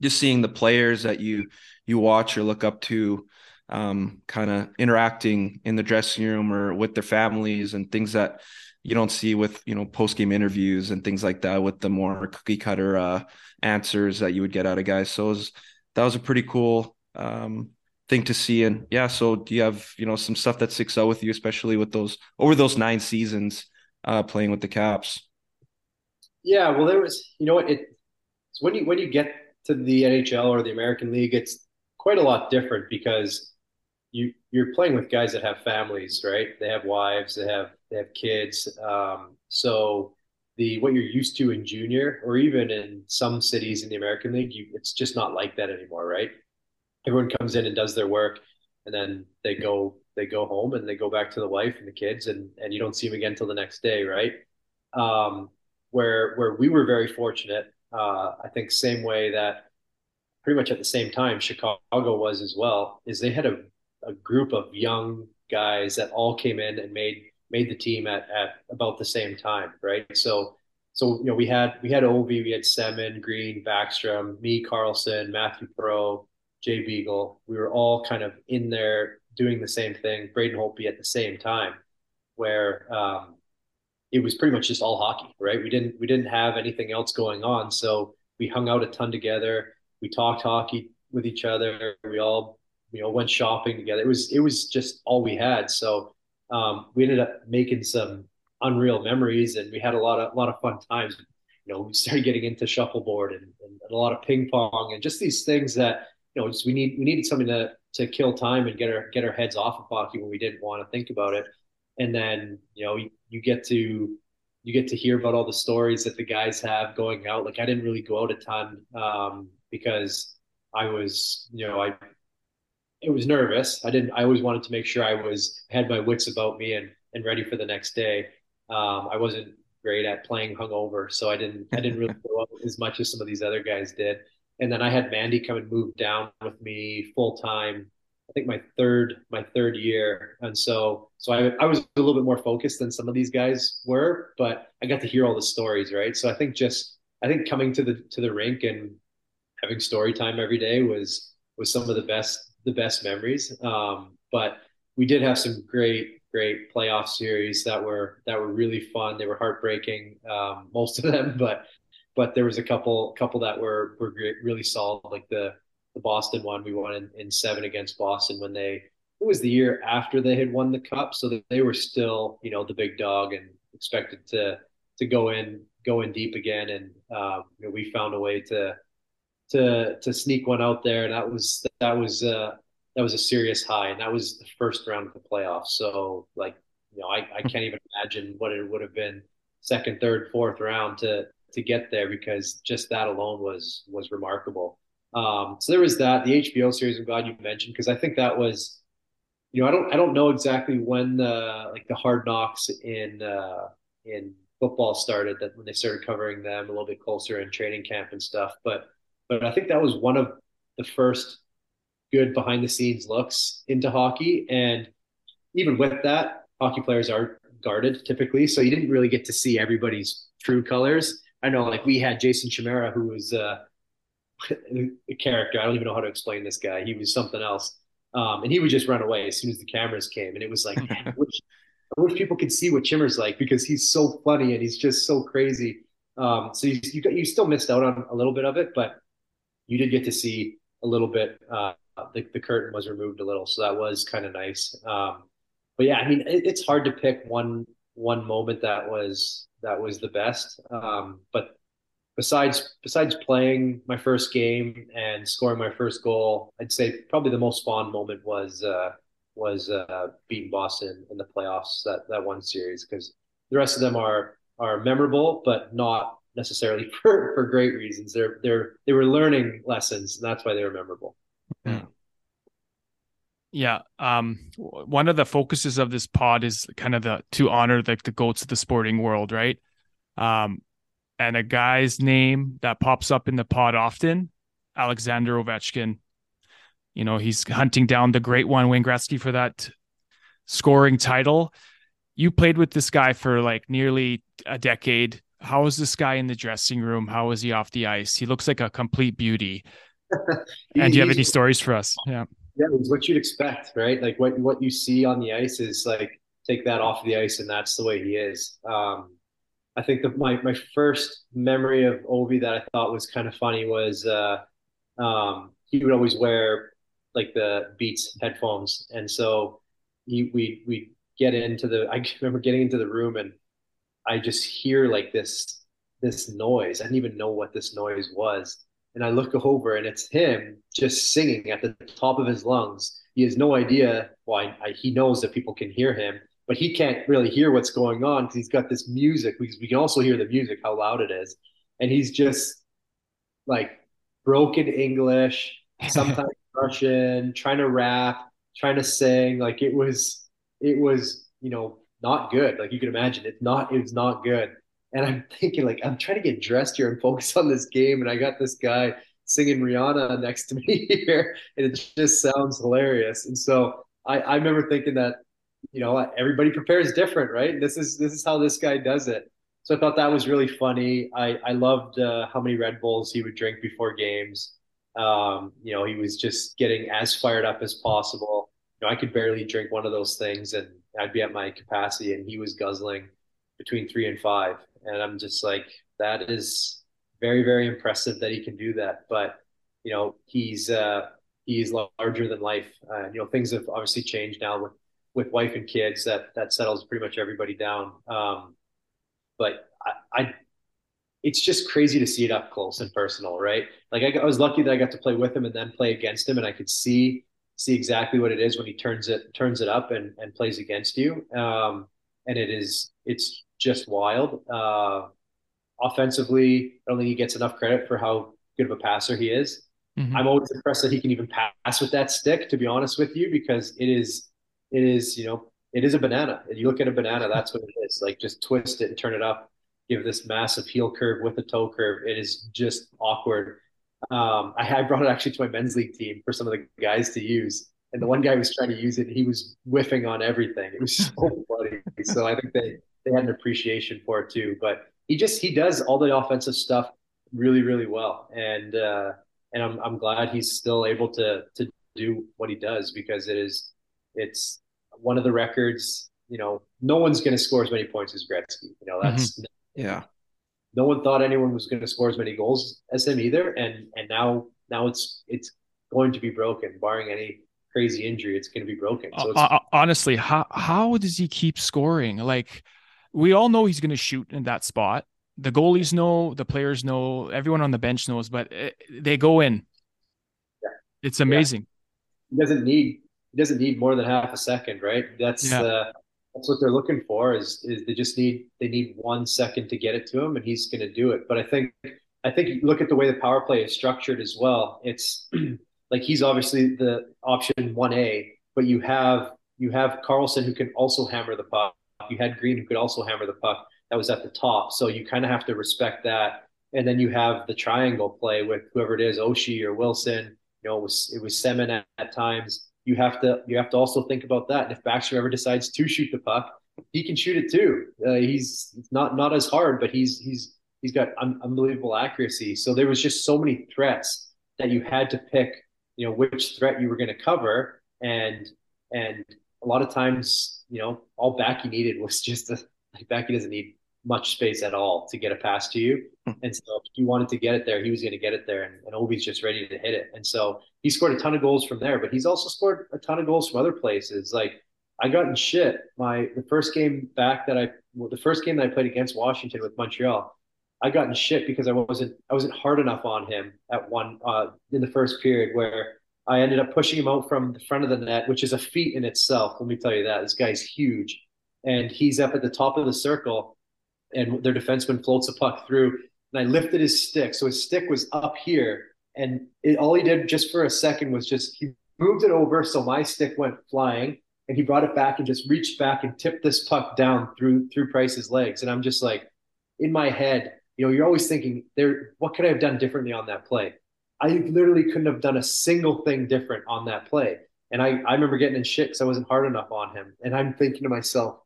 just seeing the players that you you watch or look up to um, kind of interacting in the dressing room or with their families and things that you don't see with you know post game interviews and things like that with the more cookie cutter uh, answers that you would get out of guys. So was, that was a pretty cool um, thing to see. And yeah, so do you have you know some stuff that sticks out with you, especially with those over those nine seasons uh, playing with the Caps? Yeah, well, there was you know it. when you when you get to the NHL or the American League, it's quite a lot different because you you're playing with guys that have families, right? They have wives, they have they have kids. Um, so the what you're used to in junior or even in some cities in the American League, you, it's just not like that anymore, right? Everyone comes in and does their work, and then they go they go home and they go back to the wife and the kids, and and you don't see them again until the next day, right? Um, where where we were very fortunate, uh, I think same way that pretty much at the same time Chicago was as well, is they had a, a group of young guys that all came in and made made the team at, at about the same time, right? So so you know we had we had Ovi, we had Semin, Green, Backstrom, me, Carlson, Mathieu Perreault, Jay Beagle. We were all kind of in there doing the same thing. Braden Holtby at the same time, where um, it was pretty much just all hockey, right? We didn't we didn't have anything else going on, so we hung out a ton together. We talked hockey with each other. We all you know went shopping together. It was it was just all we had. So um, we ended up making some unreal memories, and we had a lot of a lot of fun times. You know, we started getting into shuffleboard and, and a lot of ping pong and just these things that you know just we need we needed something to to kill time and get our get our heads off of hockey when we didn't want to think about it. And then you know you, you get to you get to hear about all the stories that the guys have going out. Like I didn't really go out a ton um, because I was you know I it was nervous. I didn't. I always wanted to make sure I was had my wits about me and and ready for the next day. Um, I wasn't great at playing hungover, so I didn't I didn't really go out as much as some of these other guys did. And then I had Mandy come and move down with me full time. I think my third my third year, and so so I I was a little bit more focused than some of these guys were, but I got to hear all the stories, right? So I think just I think coming to the to the rink and having story time every day was was some of the best the best memories. Um, but we did have some great great playoff series that were that were really fun. They were heartbreaking, um, most of them, but but there was a couple couple that were were really solid. Like the the Boston one, we won in, in seven against Boston when they it was the year after they had won the cup, so that they were still you know the big dog and expected to to go in go in deep again. And um, you know, we found a way to to to sneak one out there. And that was that was uh, that was a serious high, and that was the first round of the playoffs. So like you know, I, I can't even imagine what it would have been second, third, fourth round to to get there because just that alone was was remarkable. Um, so there was that. The HBO series. I'm glad you mentioned because I think that was, you know, I don't I don't know exactly when the like the hard knocks in uh, in football started that when they started covering them a little bit closer in training camp and stuff. But but I think that was one of the first good behind the scenes looks into hockey. And even with that, hockey players are guarded typically, so you didn't really get to see everybody's true colors. I know, like we had Jason Chimera, who was uh, a character. I don't even know how to explain this guy. He was something else, um, and he would just run away as soon as the cameras came. And it was like, I, wish, I wish people could see what Chimmer's like because he's so funny and he's just so crazy. Um, so you, you you still missed out on a little bit of it, but you did get to see a little bit. Uh, the, the curtain was removed a little, so that was kind of nice. Um, but yeah, I mean, it, it's hard to pick one one moment that was that was the best. Um, but besides besides playing my first game and scoring my first goal, I'd say probably the most fond moment was uh, was uh, beating Boston in the playoffs that that one series because the rest of them are are memorable, but not necessarily for, for great reasons. They're they're they were learning lessons, and that's why they were memorable. Yeah. Yeah. Um, one of the focuses of this pod is kind of the to honor the, the goats of the sporting world, right? Um, and a guy's name that pops up in the pod often, Alexander Ovechkin. You know, he's hunting down the great one, Wayne Gretzky, for that scoring title. You played with this guy for like nearly a decade how is this guy in the dressing room? How is he off the ice? He looks like a complete beauty. and do you have any stories for us? Yeah. Yeah, it's what you'd expect, right? Like what what you see on the ice is like take that off the ice, and that's the way he is. Um, I think that my my first memory of Ovi that I thought was kind of funny was uh, um, he would always wear like the Beats headphones, and so he we we get into the. I remember getting into the room and I just hear like this this noise. I didn't even know what this noise was. And I look over and it's him just singing at the top of his lungs. He has no idea why well, he knows that people can hear him, but he can't really hear what's going on because he's got this music. Because we can also hear the music, how loud it is. And he's just like broken English, sometimes Russian, trying to rap, trying to sing. Like it was, it was, you know, not good. Like you can imagine, it's not it's not good. And I'm thinking like I'm trying to get dressed here and focus on this game, and I got this guy singing Rihanna next to me here, and it just sounds hilarious. And so I, I remember thinking that you know everybody prepares different, right? This is this is how this guy does it. so I thought that was really funny. I I loved uh, how many Red Bulls he would drink before games. Um, you know, he was just getting as fired up as possible. Know, I could barely drink one of those things, and I'd be at my capacity, and he was guzzling between three and five. And I'm just like, that is very very impressive that he can do that. But you know, he's uh, he's larger than life. Uh, you know, things have obviously changed now with with wife and kids. That that settles pretty much everybody down. Um, but I, I, it's just crazy to see it up close and personal, right? Like I, I, was lucky that I got to play with him and then play against him, and I could see see exactly what it is when he turns it turns it up and, and plays against you. Um, and it is it's just wild. Uh, offensively, I don't think he gets enough credit for how good of a passer he is. Mm-hmm. I'm always impressed that he can even pass with that stick. To be honest with you, because it is it is you know it is a banana. And you look at a banana, that's what it is. Like just twist it and turn it up, give this massive heel curve with a toe curve. It is just awkward. Um, I, I brought it actually to my men's league team for some of the guys to use. And the one guy was trying to use it, he was whiffing on everything. It was so funny. So I think they, they had an appreciation for it too. But he just he does all the offensive stuff really, really well. And uh, and I'm I'm glad he's still able to to do what he does because it is it's one of the records. You know, no one's going to score as many points as Gretzky. You know, that's mm-hmm. yeah. No one thought anyone was going to score as many goals as him either, and and now now it's it's going to be broken, barring any crazy injury. It's going to be broken. So uh, honestly, how how does he keep scoring? Like, we all know he's going to shoot in that spot. The goalies know, the players know, everyone on the bench knows, but eh, they go in. Yeah. It's amazing. Yeah. He doesn't need he doesn't need more than half a second, right? That's yeah. uh, that's what they're looking for. Is is they just need they need one second to get it to him, and he's going to do it. But I think I think look at the way the power play is structured as well. It's like he's obviously the option one A, but you have you have carlson who can also hammer the puck. You had Green who could also hammer the puck. That was at the top, so you kind of have to respect that. And then you have the triangle play with whoever it is, Oshie or Wilson. You know, it was it was Semin at, at times you have to you have to also think about that. And if Baxter ever decides to shoot the puck, he can shoot it too. Uh, he's not not as hard, but he's he's he's got un- unbelievable accuracy. So there was just so many threats that you had to pick, you know, which threat you were going to cover, and and a lot of times, you know, all Backy needed was just a like Backy doesn't need much space at all to get a pass to you. Hmm. And so if he wanted to get it there, he was going to get it there. And, and Ovi's just ready to hit it. And so he scored a ton of goals from there, but he's also scored a ton of goals from other places. Like I got in shit. My the first game back that I well, the first game that I played against Washington with Montreal, I got in shit because I wasn't I wasn't hard enough on him at one uh, in the first period where I ended up pushing him out from the front of the net, which is a feat in itself. Let me tell you that this guy's huge, and he's up at the top of the circle and their defenseman floats a puck through. And I lifted his stick. So his stick was up here. And it, all he did just for a second was just he moved it over. So my stick went flying and he brought it back and just reached back and tipped this puck down through through Price's legs. And I'm just like, in my head, you know, you're always thinking, there, what could I have done differently on that play? I literally couldn't have done a single thing different on that play. And I, I remember getting in shit because I wasn't hard enough on him. And I'm thinking to myself,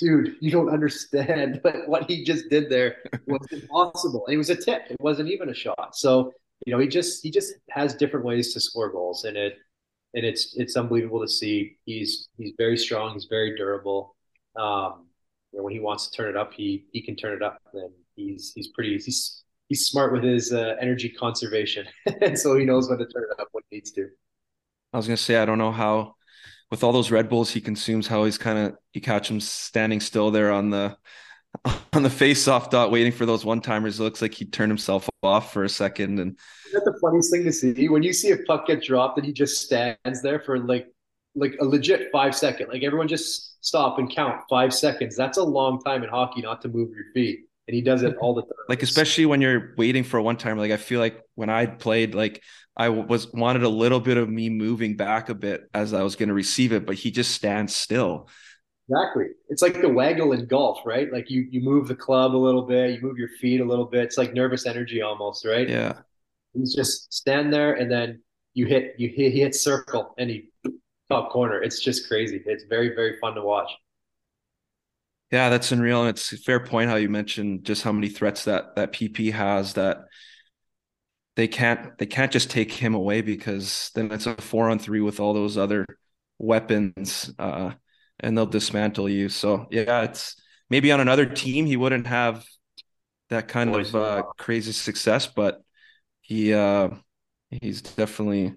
dude, you don't understand. But what he just did there was impossible. And it was a tip. It wasn't even a shot. So, you know, he just he just has different ways to score goals. And it and it's it's unbelievable to see. He's he's very strong, he's very durable. Um, you know, when he wants to turn it up, he he can turn it up. And he's he's pretty he's he's smart with his uh, energy conservation. and so he knows when to turn it up when he needs to. I was gonna say I don't know how with all those Red Bulls he consumes, how he's kind of you catch him standing still there on the on the face-off dot, waiting for those one-timers. It looks like he turned himself off for a second. And Isn't that the funniest thing to see when you see a puck get dropped and he just stands there for like like a legit five second. Like everyone just stop and count five seconds. That's a long time in hockey not to move your feet. And he does it all the time. Like especially when you're waiting for a one time. Like I feel like when I played, like I was wanted a little bit of me moving back a bit as I was going to receive it, but he just stands still. Exactly. It's like the waggle in golf, right? Like you you move the club a little bit, you move your feet a little bit. It's like nervous energy almost, right? Yeah. He's just stand there and then you hit you hit he hits circle and he top corner. It's just crazy. It's very very fun to watch. Yeah, that's unreal, and it's a fair point how you mentioned just how many threats that that PP has that they can't they can't just take him away because then it's a four on three with all those other weapons, uh, and they'll dismantle you. So yeah, it's maybe on another team he wouldn't have that kind of uh, crazy success, but he uh, he's definitely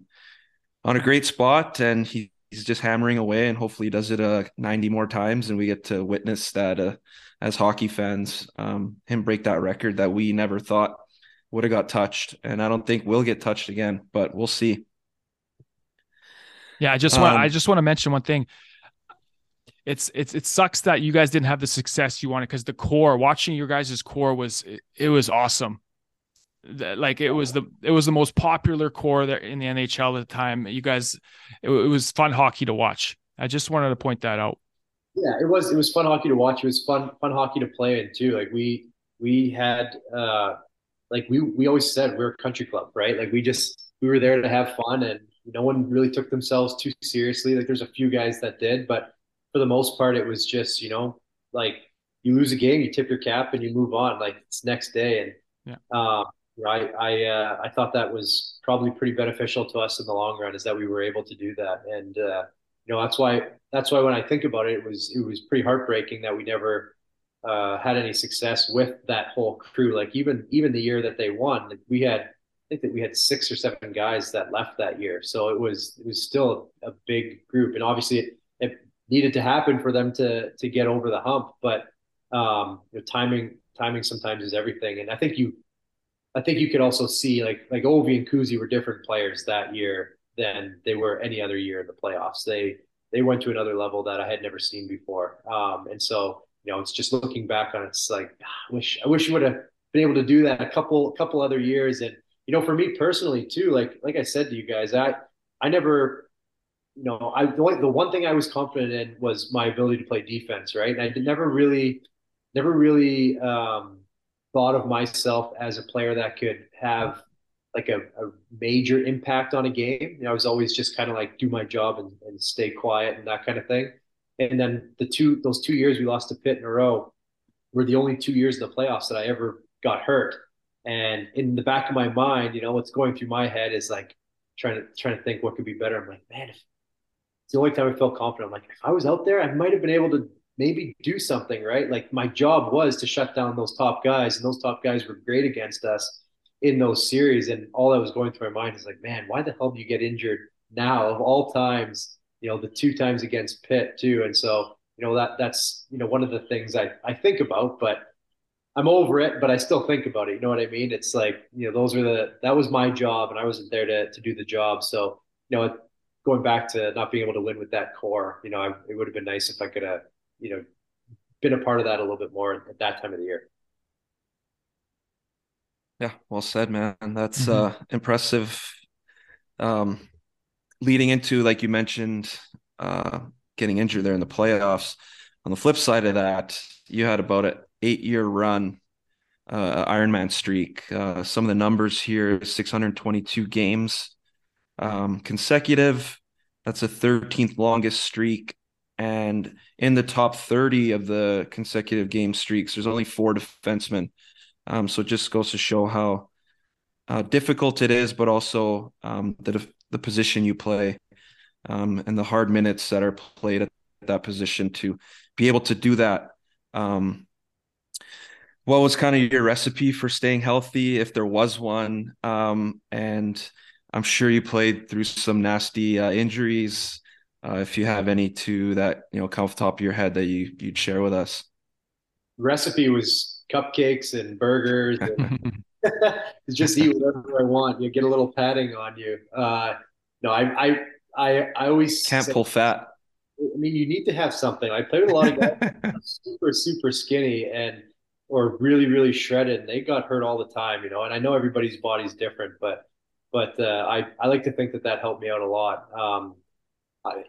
on a great spot, and he he's just hammering away and hopefully he does it uh 90 more times and we get to witness that uh, as hockey fans um, him break that record that we never thought would have got touched and i don't think will get touched again but we'll see yeah i just want um, i just want to mention one thing it's it's it sucks that you guys didn't have the success you wanted because the core watching your guys' core was it, it was awesome like it was the it was the most popular core there in the NHL at the time. You guys, it, it, was fun hockey to watch. I just wanted to point that out. Yeah, it was it was fun hockey to watch. It was fun fun hockey to play in too. Like we we had uh like we we always said we're a country club, right? Like we just we were there to have fun and no one really took themselves too seriously. Like there's a few guys that did, but for the most part it was just, you know, like you lose a game, you tip your cap and you move on. Like it's next day and yeah. Um, right? I uh, I thought that was probably pretty beneficial to us in the long run, is that we were able to do that, and uh, you know that's why that's why when I think about it, it was it was pretty heartbreaking that we never uh, had any success with that whole crew. Like even even the year that they won, we had I think that we had six or seven guys that left that year, so it was it was still a big group, and obviously it, it needed to happen for them to to get over the hump, but um, you know, timing timing sometimes is everything, and I think you I think you could also see like like Ovi and Kuzi were different players that year than they were any other year in the playoffs. They they went to another level that I had never seen before. Um, and so you know, it's just looking back on it, it's like ah, I wish I wish you would have been able to do that a couple couple other years. And you know, for me personally too, like like I said to you guys, I I never you know I the one, the one thing I was confident in was my ability to play defense, right? And I never really never really um, thought of myself as a player that could have like a, a major impact on a game. You know, I was always just kind of like do my job and, and stay quiet and that kind of thing. And then the two those two years we lost to Pitt in a row were the only two years in the playoffs that I ever got hurt. And in the back of my mind, you know, what's going through my head is like trying to trying to think what could be better. I'm like, man, it's the only time I felt confident. I'm like, if I was out there, I might have been able to maybe do something, right? Like my job was to shut down those top guys, and those top guys were great against us in those series. And all that was going through my mind is like, man, why the hell do you get injured now of all times? You know, the two times against Pitt too. And so, you know, that that's you know one of the things I I think about, but I'm over it, but I still think about it. You know what I mean? It's like, you know, those are the that was my job and I wasn't there to to do the job. So, you know, going back to not being able to win with that core, you know, I, it would have been nice if I could have you know, been a part of that a little bit more at that time of the year. Yeah, well said, man. That's mm-hmm. uh impressive. Um leading into like you mentioned uh getting injured there in the playoffs. On the flip side of that, you had about an 8-year run uh Ironman streak. Uh some of the numbers here 622 games um consecutive. That's a 13th longest streak and in the top 30 of the consecutive game streaks, there's only four defensemen. Um, so it just goes to show how uh, difficult it is, but also um, the the position you play um, and the hard minutes that are played at that position to be able to do that. Um, what was kind of your recipe for staying healthy, if there was one? Um, and I'm sure you played through some nasty uh, injuries uh, if you have any two that you know come off the top of your head that you you'd share with us. recipe was cupcakes and burgers. And just eat whatever I want. You get a little padding on you. Uh, no, I I I, I always can't say, pull fat. I mean, you need to have something. I played with a lot of guys super super skinny and or really really shredded. And they got hurt all the time, you know. And I know everybody's body's different, but but uh, I I like to think that that helped me out a lot. Um,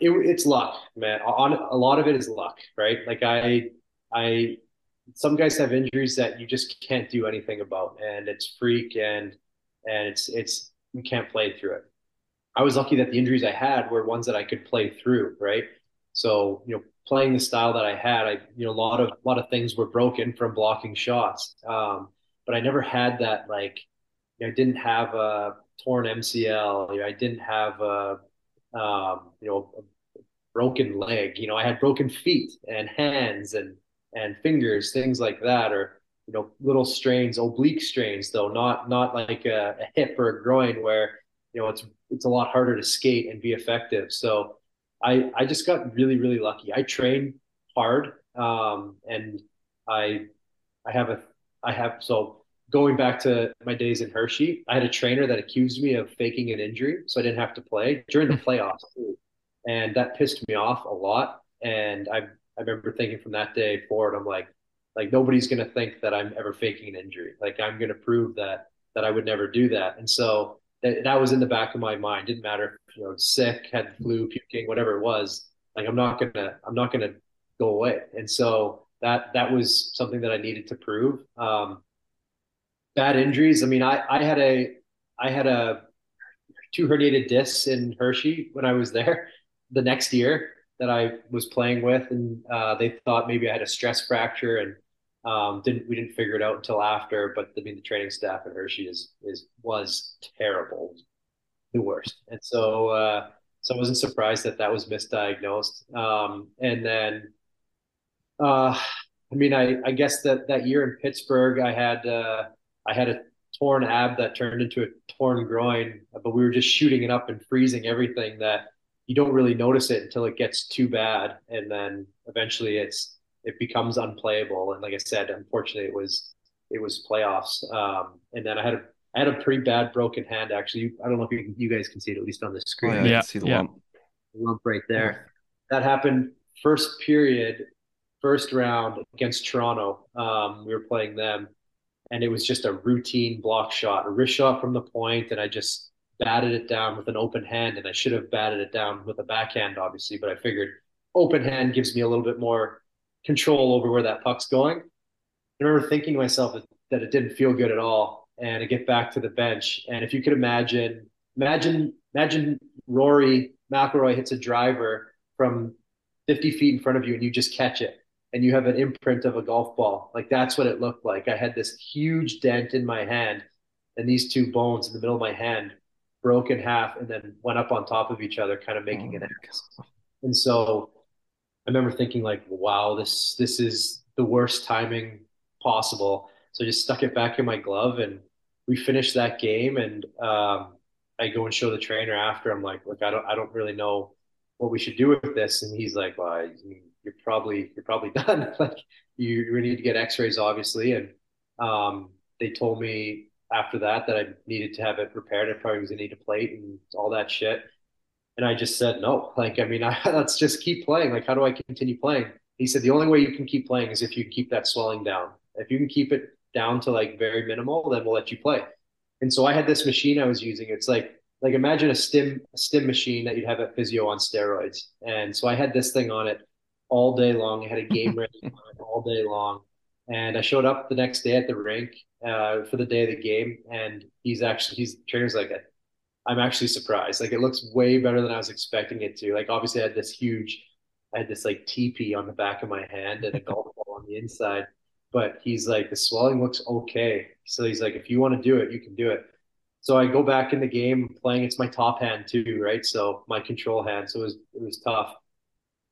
it, it's luck, man. On a lot of it is luck, right? Like I, I, some guys have injuries that you just can't do anything about, and it's freak and and it's it's you can't play through it. I was lucky that the injuries I had were ones that I could play through, right? So you know, playing the style that I had, I you know a lot of a lot of things were broken from blocking shots. Um, but I never had that like you know, I didn't have a torn MCL. You know, I didn't have a um, you know a broken leg. You know, I had broken feet and hands and and fingers, things like that, or you know little strains, oblique strains though, not not like a, a hip or a groin where you know it's it's a lot harder to skate and be effective. So I I just got really really lucky. I train hard, um, and I I have a I have so going back to my days in Hershey, I had a trainer that accused me of faking an injury, so I didn't have to play during the playoffs, too. and that pissed me off a lot. And I I remember thinking from that day forward, I'm like, like nobody's gonna think that I'm ever faking an injury. Like I'm gonna prove that that I would never do that. And so that, that was in the back of my mind. Didn't matter, if, you know, sick, had flu, puking, whatever it was. Like I'm not gonna, I'm not gonna go away. And so that that was something that I needed to prove. Um, bad injuries. I mean, I I had a I had a two herniated discs in Hershey when I was there the next year that I was playing with, and uh, they thought maybe I had a stress fracture, and um, didn't we didn't figure it out until after. But I mean, the training staff at Hershey is is was terrible, the worst, and so uh, so I wasn't surprised that that was misdiagnosed. Um, and then, uh, I mean, I I guess that that year in Pittsburgh, I had uh, I had a torn ab that turned into a torn groin, but we were just shooting it up and freezing everything that you don't really notice it until it gets too bad, and then eventually it's it becomes unplayable. And like I said, unfortunately, it was it was playoffs. Um, and then I had a I had a pretty bad broken hand actually. I don't know if you, you guys can see it at least on the screen. Oh, yeah, yeah, see the yeah. lump. lump right there. That happened first period, first round against Toronto. Um, we were playing them, and it was just a routine block shot, a wrist shot from the point, and I just batted it down with an open hand, and I should have batted it down with a backhand, obviously, but I figured open hand gives me a little bit more control over where that puck's going. I remember thinking to myself that it didn't feel good at all, and I get back to the bench, and if you could imagine, imagine, imagine Rory McIlroy hits a driver from 50 feet in front of you, and you just catch it, and you have an imprint of a golf ball. Like that's what it looked like. I had this huge dent in my hand, and these two bones in the middle of my hand broke in half and then went up on top of each other, kind of making oh an X. And so I remember thinking like, wow, this this is the worst timing possible. So I just stuck it back in my glove and we finished that game and um, I go and show the trainer after. I'm like, look, I don't I don't really know what we should do with this. And he's like, well, I mean, you're probably you're probably done. like you, you need to get X-rays, obviously. And um, they told me after that that I needed to have it repaired. I probably was gonna need a plate and all that shit. And I just said no. Like, I mean, I, let's just keep playing. Like, how do I continue playing? He said the only way you can keep playing is if you can keep that swelling down. If you can keep it down to like very minimal, then we'll let you play. And so I had this machine I was using. It's like like imagine a stim a stim machine that you'd have at physio on steroids. And so I had this thing on it all day long. I had a game ready all day long. And I showed up the next day at the rink uh, for the day of the game, and he's actually he's trainer's like, I'm actually surprised. Like it looks way better than I was expecting it to. Like obviously I had this huge, I had this like TP on the back of my hand and a golf ball on the inside, but he's like the swelling looks okay. So he's like, if you want to do it, you can do it. So I go back in the game playing. It's my top hand too, right? So my control hand. So it was it was tough.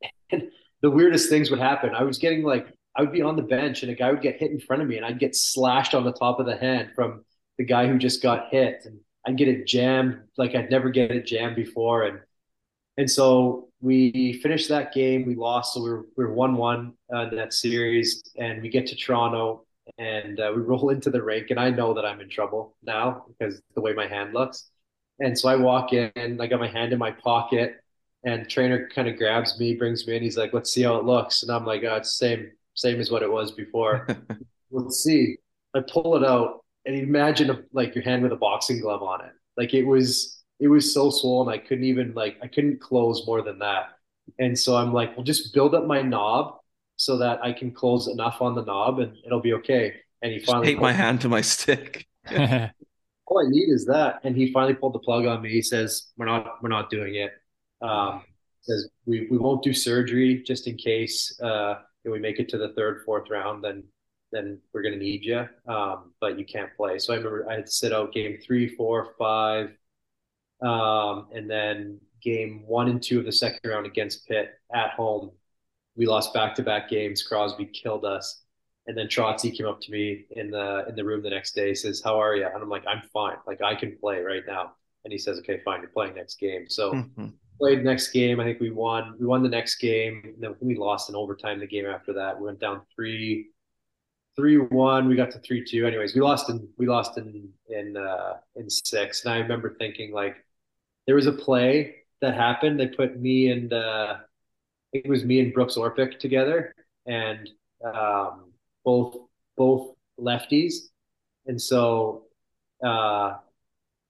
And the weirdest things would happen. I was getting like I would be on the bench and a guy would get hit in front of me and I'd get slashed on the top of the hand from the guy who just got hit. And I'd get it jammed like I'd never get it jammed before. And and so we finished that game. We lost. So we were we were one one uh, in that series and we get to Toronto and uh, we roll into the rink and I know that I'm in trouble now because the way my hand looks. And so I walk in I got my hand in my pocket and trainer kind of grabs me brings me in. He's like let's see how it looks. And I'm like oh, it's the same same as what it was before. Let's see. I pull it out and imagine a, like your hand with a boxing glove on it. Like it was, it was so swollen. I couldn't even like, I couldn't close more than that. And so I'm like, well, just build up my knob so that I can close enough on the knob and it'll be okay. And he finally take my hand to my stick. All I need is that. And he finally pulled the plug on me. He says, we're not, we're not doing it. Um, says we, we won't do surgery just in case uh, we make it to the third, fourth round, then then we're to need you, um, but you can't play. So I remember I had to sit out game three, four, five, um, and then game one and two of the second round against Pitt at home. We lost back to back games. Crosby killed us. And then Trotzy came up to me in the in the room the next day, says, How are you? And I'm like, I'm fine. Like I can play right now. And he says, Okay, fine, you're playing next game. So mm-hmm. Played next game. I think we won. We won the next game. And then we lost in overtime the game after that. We went down three three one. We got to three two. Anyways, we lost in we lost in in uh in six. And I remember thinking like there was a play that happened. They put me and uh it was me and Brooks Orpik together and um both both lefties. And so uh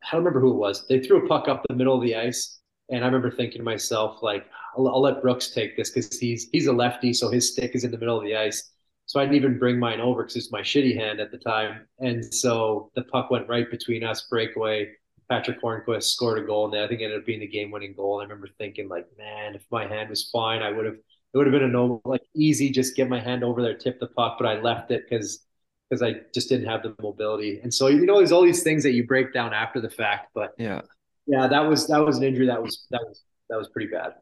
I don't remember who it was. They threw a puck up the middle of the ice, and I remember thinking to myself, like, I'll, I'll let Brooks take this because he's he's a lefty, so his stick is in the middle of the ice. So I didn't even bring mine over because it's my shitty hand at the time. And so the puck went right between us, breakaway. Patric Hornqvist scored a goal, and I think it ended up being the game-winning goal. I remember thinking, like, man, if my hand was fine, I would have. It would have been a no, like easy, just get my hand over there, tip the puck. But I left it because because I just didn't have the mobility. And so you know, there's all these things that you break down after the fact. But yeah, yeah, that was that was an injury that was that was that was pretty bad.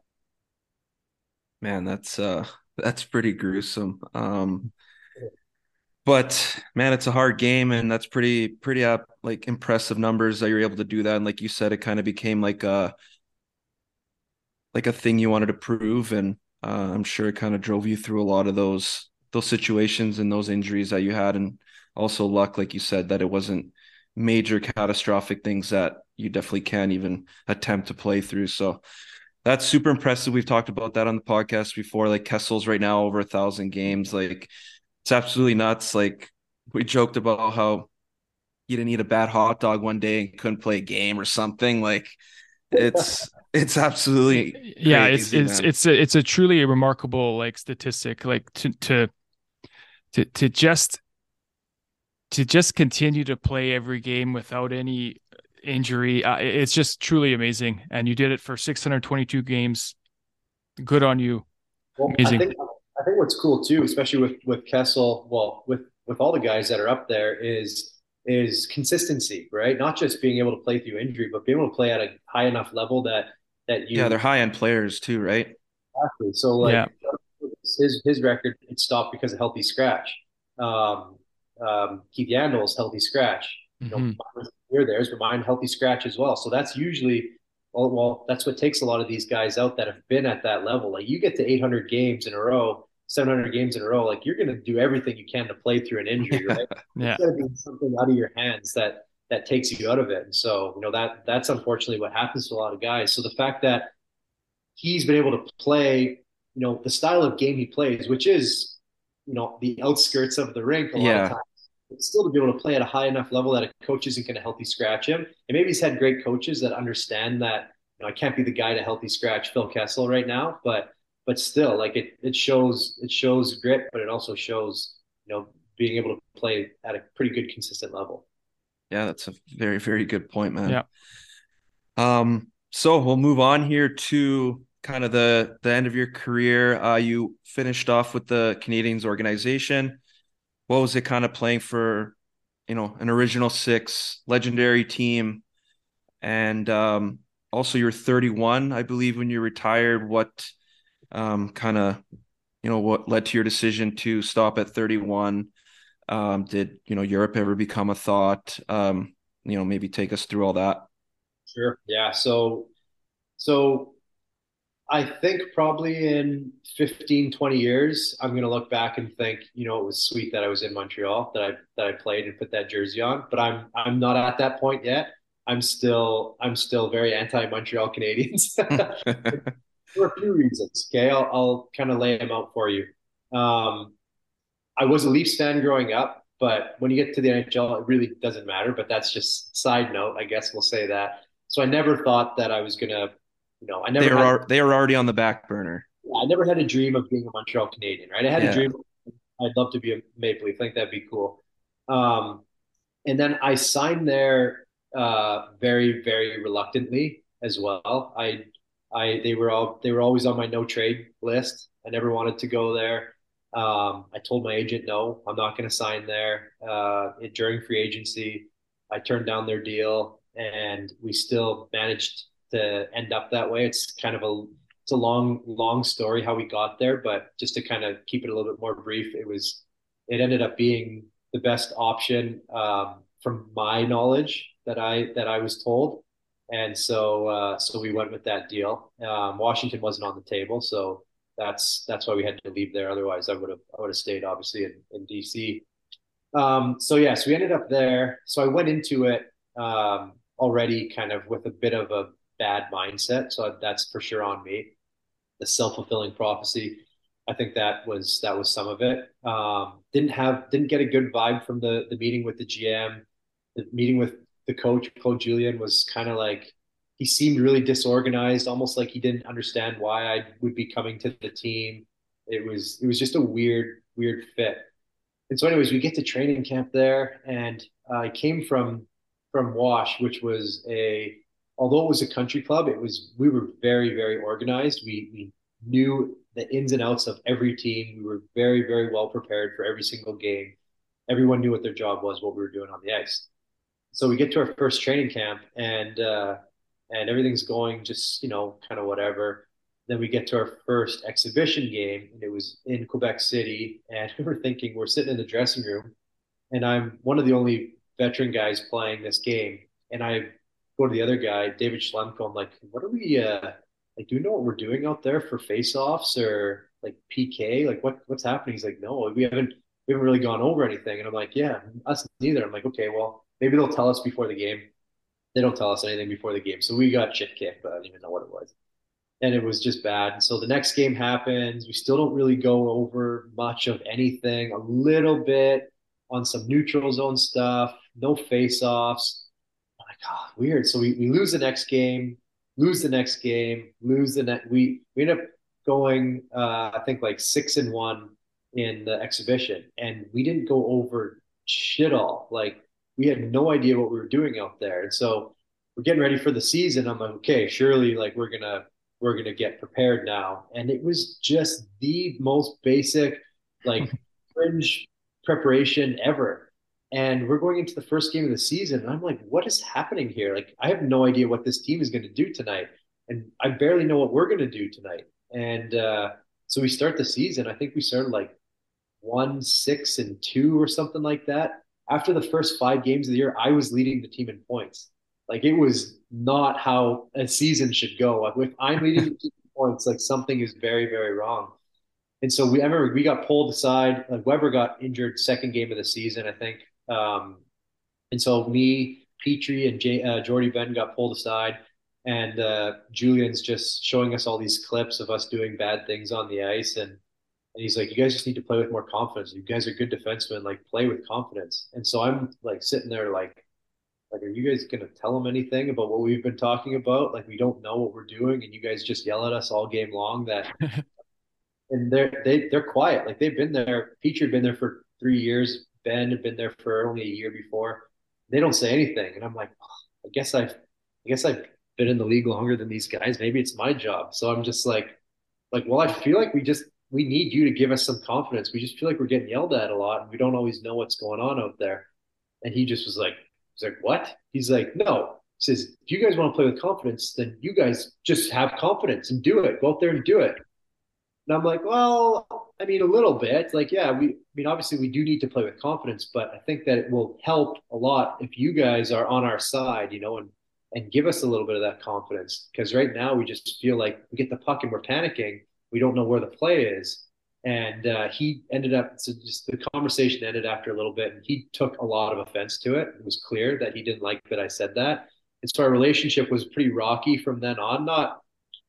Man, that's uh that's pretty gruesome. Um but man, it's a hard game, and that's pretty pretty like impressive numbers that you're able to do that. And like you said, it kind of became like a like a thing you wanted to prove, and uh, I'm sure it kind of drove you through a lot of those those situations and those injuries that you had, and also luck, like you said, that it wasn't major catastrophic things that you definitely can't even attempt to play through. So that's super impressive. We've talked about that on the podcast before. Like Kessel's right now over a thousand games. Like it's absolutely nuts. Like we joked about how you didn't eat a bad hot dog one day and couldn't play a game or something. Like it's it's absolutely yeah. It's it's man. it's a it's a truly a remarkable like statistic. Like to to to to just to just continue to play every game without any injury uh, it's just truly amazing. And you did it for 622 games. Good on you. Well, amazing. I think, I think what's cool too especially with with kessel well with with all the guys that are up there is is consistency right? Not just being able to play through injury but being able to play at a high enough level that that you yeah they're high end players too right? Exactly. So like yeah. his his record it stopped because of healthy scratch. Um, um, Keith Yandle's healthy scratch. You know, mm-hmm. near theirs, but mine healthy scratch as well. So that's usually well, well, that's what takes a lot of these guys out that have been at that level. Like you get to 800 games in a row, 700 games in a row, like you're going to do everything you can to play through an injury, right? yeah. Instead of being something out of your hands that that takes you out of it. And so, you know, that that's unfortunately what happens to a lot of guys. So the fact that he's been able to play you know, the style of game he plays, which is, you know, the outskirts of the rink a lot yeah. of times. But still to be able to play at a high enough level that a coach isn't going to healthy scratch him. And maybe he's had great coaches that understand that, you know, I can't be the guy to healthy scratch Phil Kessel right now, but but still like it it shows it shows grit, but it also shows, you know, being able to play at a pretty good consistent level. Yeah, that's a very, very good point, man. Yeah. Um, so we'll move on here to kind of the the end of your career. Uh, you finished off with the Canadiens organization. What was it kind of playing for, you know, an original six legendary team, and um, also you're 31, I believe, when you retired. What um, kind of, you know, what led to your decision to stop at 31? Um, did you know Europe ever become a thought? Um, you know, maybe take us through all that. Sure. Yeah. So, so I think probably in 15, 20 years, I'm going to look back and think, you know, it was sweet that I was in Montreal, that I, that I played and put that jersey on, but I'm, I'm not at that point yet. I'm still, I'm still very anti Montreal Canadiens for a few reasons. Okay. I'll, I'll kind of lay them out for you. Um, I was a Leafs fan growing up, but when you get to the NHL, it really doesn't matter, but that's just side note. I guess we'll say that. So I never thought that I was going to you know, I never they are had, they were already on the back burner. I never had a dream of being a Montreal Canadien, right? I had yeah. a dream. I'd love to be a Maple Leaf. I think that'd be cool. Um, and then I signed there uh, very, very reluctantly as well. I I they were all they were always on my no trade list. I never wanted to go there. Um, I told my agent no, I'm not going to sign there. Uh, it, during free agency, I turned down their deal, and we still managed to end up that way. It's kind of a it's a long long story how we got there, but just to kind of keep it a little bit more brief, it was it ended up being the best option um, from my knowledge that I that I was told, and so uh, so we went with that deal. Um, Washington wasn't on the table, so that's that's why we had to leave there. Otherwise, I would have I would have stayed obviously in, in DC. Um, so yeah, so we ended up there. So I went into it um, already kind of with a bit of a bad mindset. So that's for sure on me. The self fulfilling prophecy. I think that was that was some of it. Um, didn't have didn't get a good vibe from the the meeting with the GM. The meeting with the coach, Claude Julien, was kind of like he seemed really disorganized, almost like he didn't understand why I would be coming to the team. It was it was just a weird weird fit. And so, anyways, we get to training camp there, and I came from from Wash, which was a although it was a country club, it was we were very very organized. We we knew the ins and outs of every team. We were very very well prepared for every single game. Everyone knew what their job was, what we were doing on the ice. So we get to our first training camp, and uh, and everything's going just you know kind of whatever. Then we get to our first exhibition game, and it was in Quebec City, and we were thinking we're sitting in the dressing room, and I'm one of the only veteran guys playing this game, and I to the other guy, David Schlemko. I'm like, what are we? Uh, like, do we know what we're doing out there for face-offs or like PK? Like, what what's happening? He's like, no, we haven't we haven't really gone over anything. And I'm like, yeah, us neither. I'm like, okay, well, maybe they'll tell us before the game. They don't tell us anything before the game, so we got shit kicked, but I don't even know what it was. And it was just bad. And so the next game happens. We still don't really go over much of anything. A little bit on some neutral zone stuff. No face-offs God, weird. So we, we lose the next game, lose the next game, lose the next. We we end up going, uh, I think like six and one in the exhibition, and we didn't go over shit all. Like we had no idea what we were doing out there, and so we're getting ready for the season. I'm like, okay, surely like we're gonna we're gonna get prepared now, and it was just the most basic like fringe preparation ever and we're going into the first game of the season and i'm like what is happening here? Like i have no idea what this team is going to do tonight and i barely know what we're going to do tonight. And uh, so we start the season i think we started like one six and two or something like that. After the first five games of the year i was leading the team in points. Like it was not how a season should go. If i'm leading the team in points like something is very very wrong. And so we I remember we got pulled aside. Like Weber got injured second game of the season, I think, um, and so me, Petry, and J- uh, Jordie Benn got pulled aside, and uh, Julien's just showing us all these clips of us doing bad things on the ice, and and he's like, "You guys just need to play with more confidence. You guys are good defensemen. Like, play with confidence." And so I'm like sitting there, like, like, are you guys gonna tell them anything about what we've been talking about? Like, we don't know what we're doing, and you guys just yell at us all game long. That, and they're they they're quiet. Like they've been there. Petry had been there for three years. Benn had been there for only a year before. They don't say anything, and I'm like, oh, I guess I've, I guess I've been in the league longer than these guys. Maybe it's my job. So I'm just like, like, well, I feel like we just we need you to give us some confidence. We just feel like we're getting yelled at a lot, and we don't always know what's going on out there. And he just was like, he's like, what? He's like, no. He says, if you guys want to play with confidence, then you guys just have confidence and do it. Go out there and do it. And I'm like, well, I mean, a little bit. Like, yeah, we, I mean, obviously we do need to play with confidence, but I think that it will help a lot if you guys are on our side, you know, and and give us a little bit of that confidence. Because right now we just feel like we get the puck and we're panicking. We don't know where the play is. And uh, he ended up, so just the conversation ended after a little bit, and he took a lot of offense to it. It was clear that he didn't like that I said that. And so our relationship was pretty rocky from then on. Not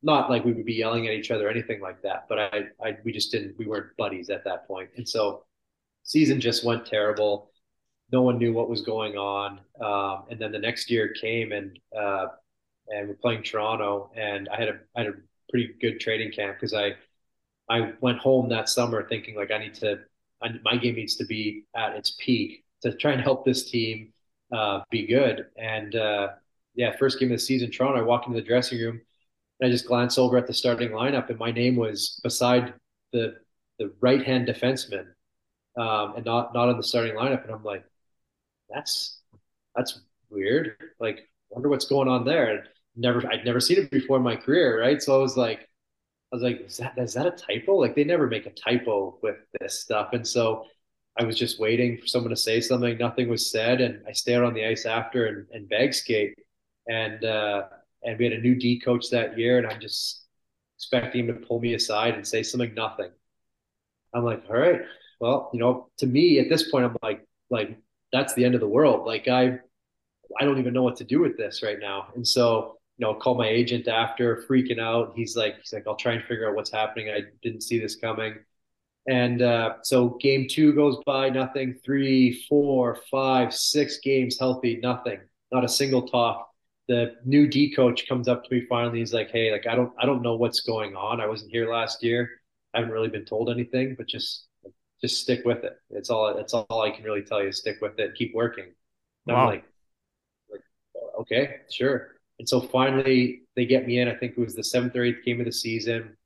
not like we would be yelling at each other or anything like that, but I, I, we just didn't, we weren't buddies at that point. And so season just went terrible. No one knew what was going on. Um, and then the next year came and, uh, and we're playing Toronto and I had a, I had a pretty good training camp because I, I went home that summer thinking like I need to, I, my game needs to be at its peak to try and help this team uh, be good. And uh, yeah, first game of the season, Toronto, I walk into the dressing room And I just glance over at the starting lineup, and my name was beside the the right hand defenseman, um, and not not on the starting lineup. And I'm like, that's that's weird. Like, wonder what's going on there. And never, I'd never seen it before in my career, right? So I was like, I was like, is that is that a typo? Like, they never make a typo with this stuff. And so I was just waiting for someone to say something. Nothing was said, and I stayed on the ice after and, and bag skate. And uh, and we had a new D coach that year, and I'm just expecting him to pull me aside and say something. Nothing. I'm like, all right, well, you know, to me at this point, I'm like, like that's the end of the world. Like I, I don't even know what to do with this right now. And so, you know, call my agent after, freaking out. He's like, he's like, I'll try and figure out what's happening. I didn't see this coming. And uh, so game two goes by, nothing. Three, four, five, six games healthy, nothing. Not a single talk. The new D coach comes up to me finally. He's like, "Hey, like I don't, I don't know what's going on. I wasn't here last year. I haven't really been told anything, but just, just stick with it. It's all, that's all I can really tell you. Stick with it. Keep working." And wow. I'm like, like, okay, sure. And so finally, they get me in. I think it was the seventh or eighth game of the season.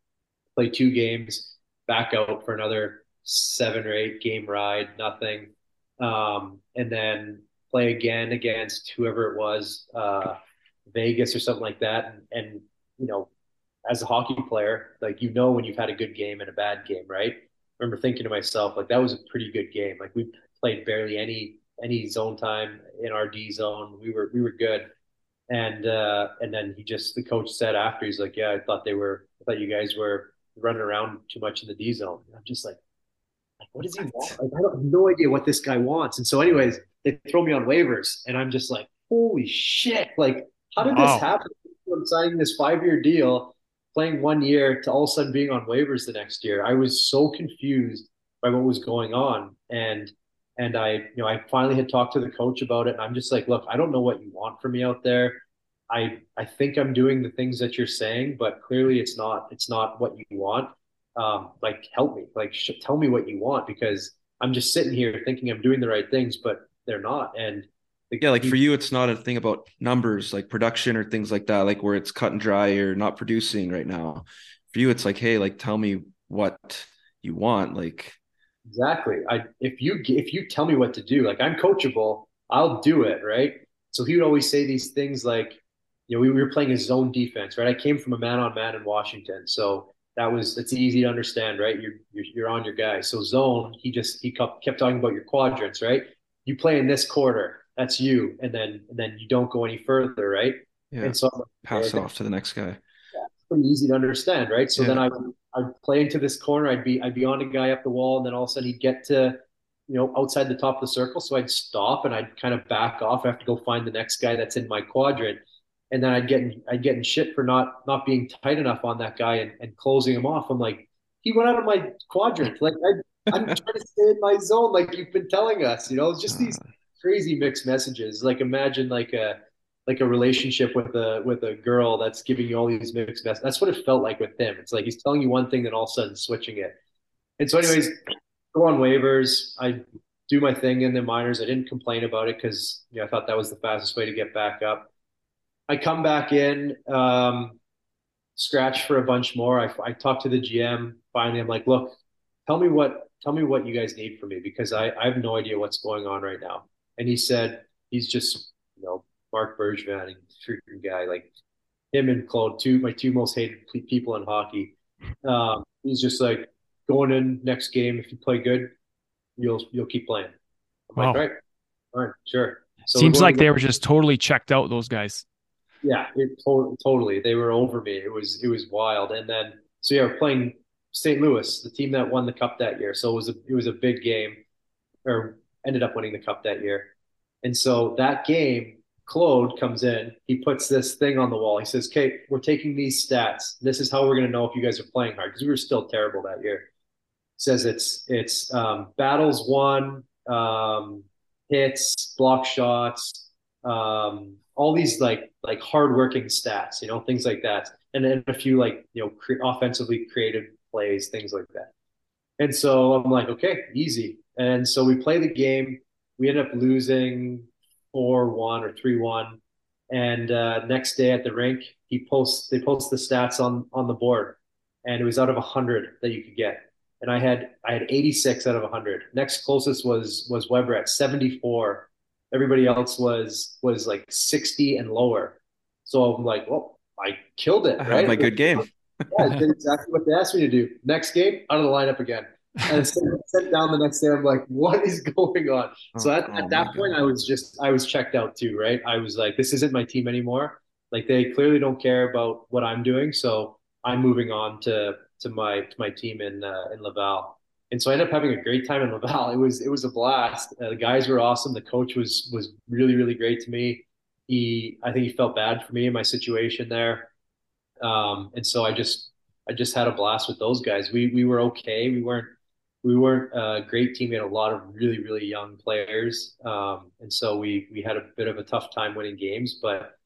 Play two games back out for another seven or eight game ride, nothing. Um, and then play again against whoever it was, uh, Vegas or something like that. And, and, you know, as a hockey player, like, you know, when you've had a good game and a bad game, right? I remember thinking to myself, like, that was a pretty good game. Like, we played barely any, any zone time in our D zone. We were, we were good. And, uh, and then he just, the coach said after, he's like, yeah, I thought they were, I thought you guys were, running around too much in the D zone. And I'm just like, like, what does he want? Like, I don't have no idea what this guy wants. And so, anyways, they throw me on waivers, and I'm just like, holy shit! Like, how did wow. this happen? I'm signing this five year deal, playing one year, to all of a sudden being on waivers the next year. I was so confused by what was going on, and and I, you know, I finally had talked to the coach about it, and I'm just like, look, I don't know what you want from me out there. I I think I'm doing the things that you're saying, but clearly it's not it's not what you want. Um, like help me, like sh- tell me what you want because I'm just sitting here thinking I'm doing the right things, but they're not. And yeah, like for you, it's not a thing about numbers, like production or things like that, like where it's cut and dry or not producing right now. For you, it's like, hey, like tell me what you want, like exactly. I if you if you tell me what to do, like I'm coachable, I'll do it, right? So he would always say these things like you know, we, we were playing a zone defense, right? I came from a man on man in Washington, so that was it's easy to understand, right? You're, you're you're on your guy. So zone, he just he kept kept talking about your quadrants, right? You play in this quarter, that's you, and then and then you don't go any further, right? Yeah. And so pass it off to the next guy. Yeah, pretty easy to understand, right? So yeah. then I I'd play into this corner, I'd be I'd be on a guy up the wall, and then all of a sudden he'd get to you know outside the top of the circle, so I'd stop and I'd kind of back off. I have to go find the next guy that's in my quadrant and then I'd get in, I'd get in shit for not not being tight enough on that guy and, and closing him off. I'm like, he went out of my quadrant. Like I, am trying to stay in my zone, like you've been telling us. You know, it's just these crazy mixed messages. Like imagine like a like a relationship with a with a girl that's giving you all these mixed messages. That's what it felt like with him. It's like he's telling you one thing, then all of a sudden switching it. And so, anyways, go on waivers. I do my thing in the minors. I didn't complain about it because you know, I thought that was the fastest way to get back up. I come back in, um, scratch for a bunch more. I, I talk to the GM. Finally, I'm like, look, tell me what tell me what you guys need from me because I, I have no idea what's going on right now. And he said he's just you know Marc Bergevin, freaking guy like him and Claude, two my two most hated people in hockey. Um, he's just like going in next game. If you play good, you'll you'll keep playing. I'm wow. like, all right, all right, sure. So Seems like they were just totally checked out. Those guys. Yeah, it to- totally. They were over me. It was it was wild. And then so yeah, we're playing St. Louis, the team that won the cup that year. So it was a it was a big game, or ended up winning the cup that year. And so that game, Claude comes in. He puts this thing on the wall. He says, "Okay, we're taking these stats. This is how we're going to know if you guys are playing hard because we were still terrible that year." Says it's it's um, battles won, um, hits, block shots, um, all these like like hardworking stats, you know, things like that, and then a few like you know cre- offensively creative plays, things like that. And so I'm like, okay, easy. And so we play the game. We end up losing four one or three one. And uh, next day at the rink, he posts they post the stats on on the board, and it was out of hundred that you could get. And I had I had 86 out of 100. Next closest was was Weber at 74. Everybody else was was like 60 and lower. So I'm like, well, I killed it. I right? had my good game. Yeah, I did exactly what they asked me to do. Next game, out of the lineup again. And sent, sent down the next day. I'm like, what is going on? So at, Oh, at that point, I was just I was checked out too, right? I was like, this isn't my team anymore. Like they clearly don't care about what I'm doing, so I'm moving on to to my to my team in uh, in Laval. And so I ended up having a great time in Laval. It was it was a blast. Uh, the guys were awesome. The coach was was really really great to me. He I think he felt bad for me and my situation there. Um, and so I just I just had a blast with those guys. We we were okay. We weren't we weren't a great team. We had a lot of really really young players, um, and so we we had a bit of a tough time winning games. But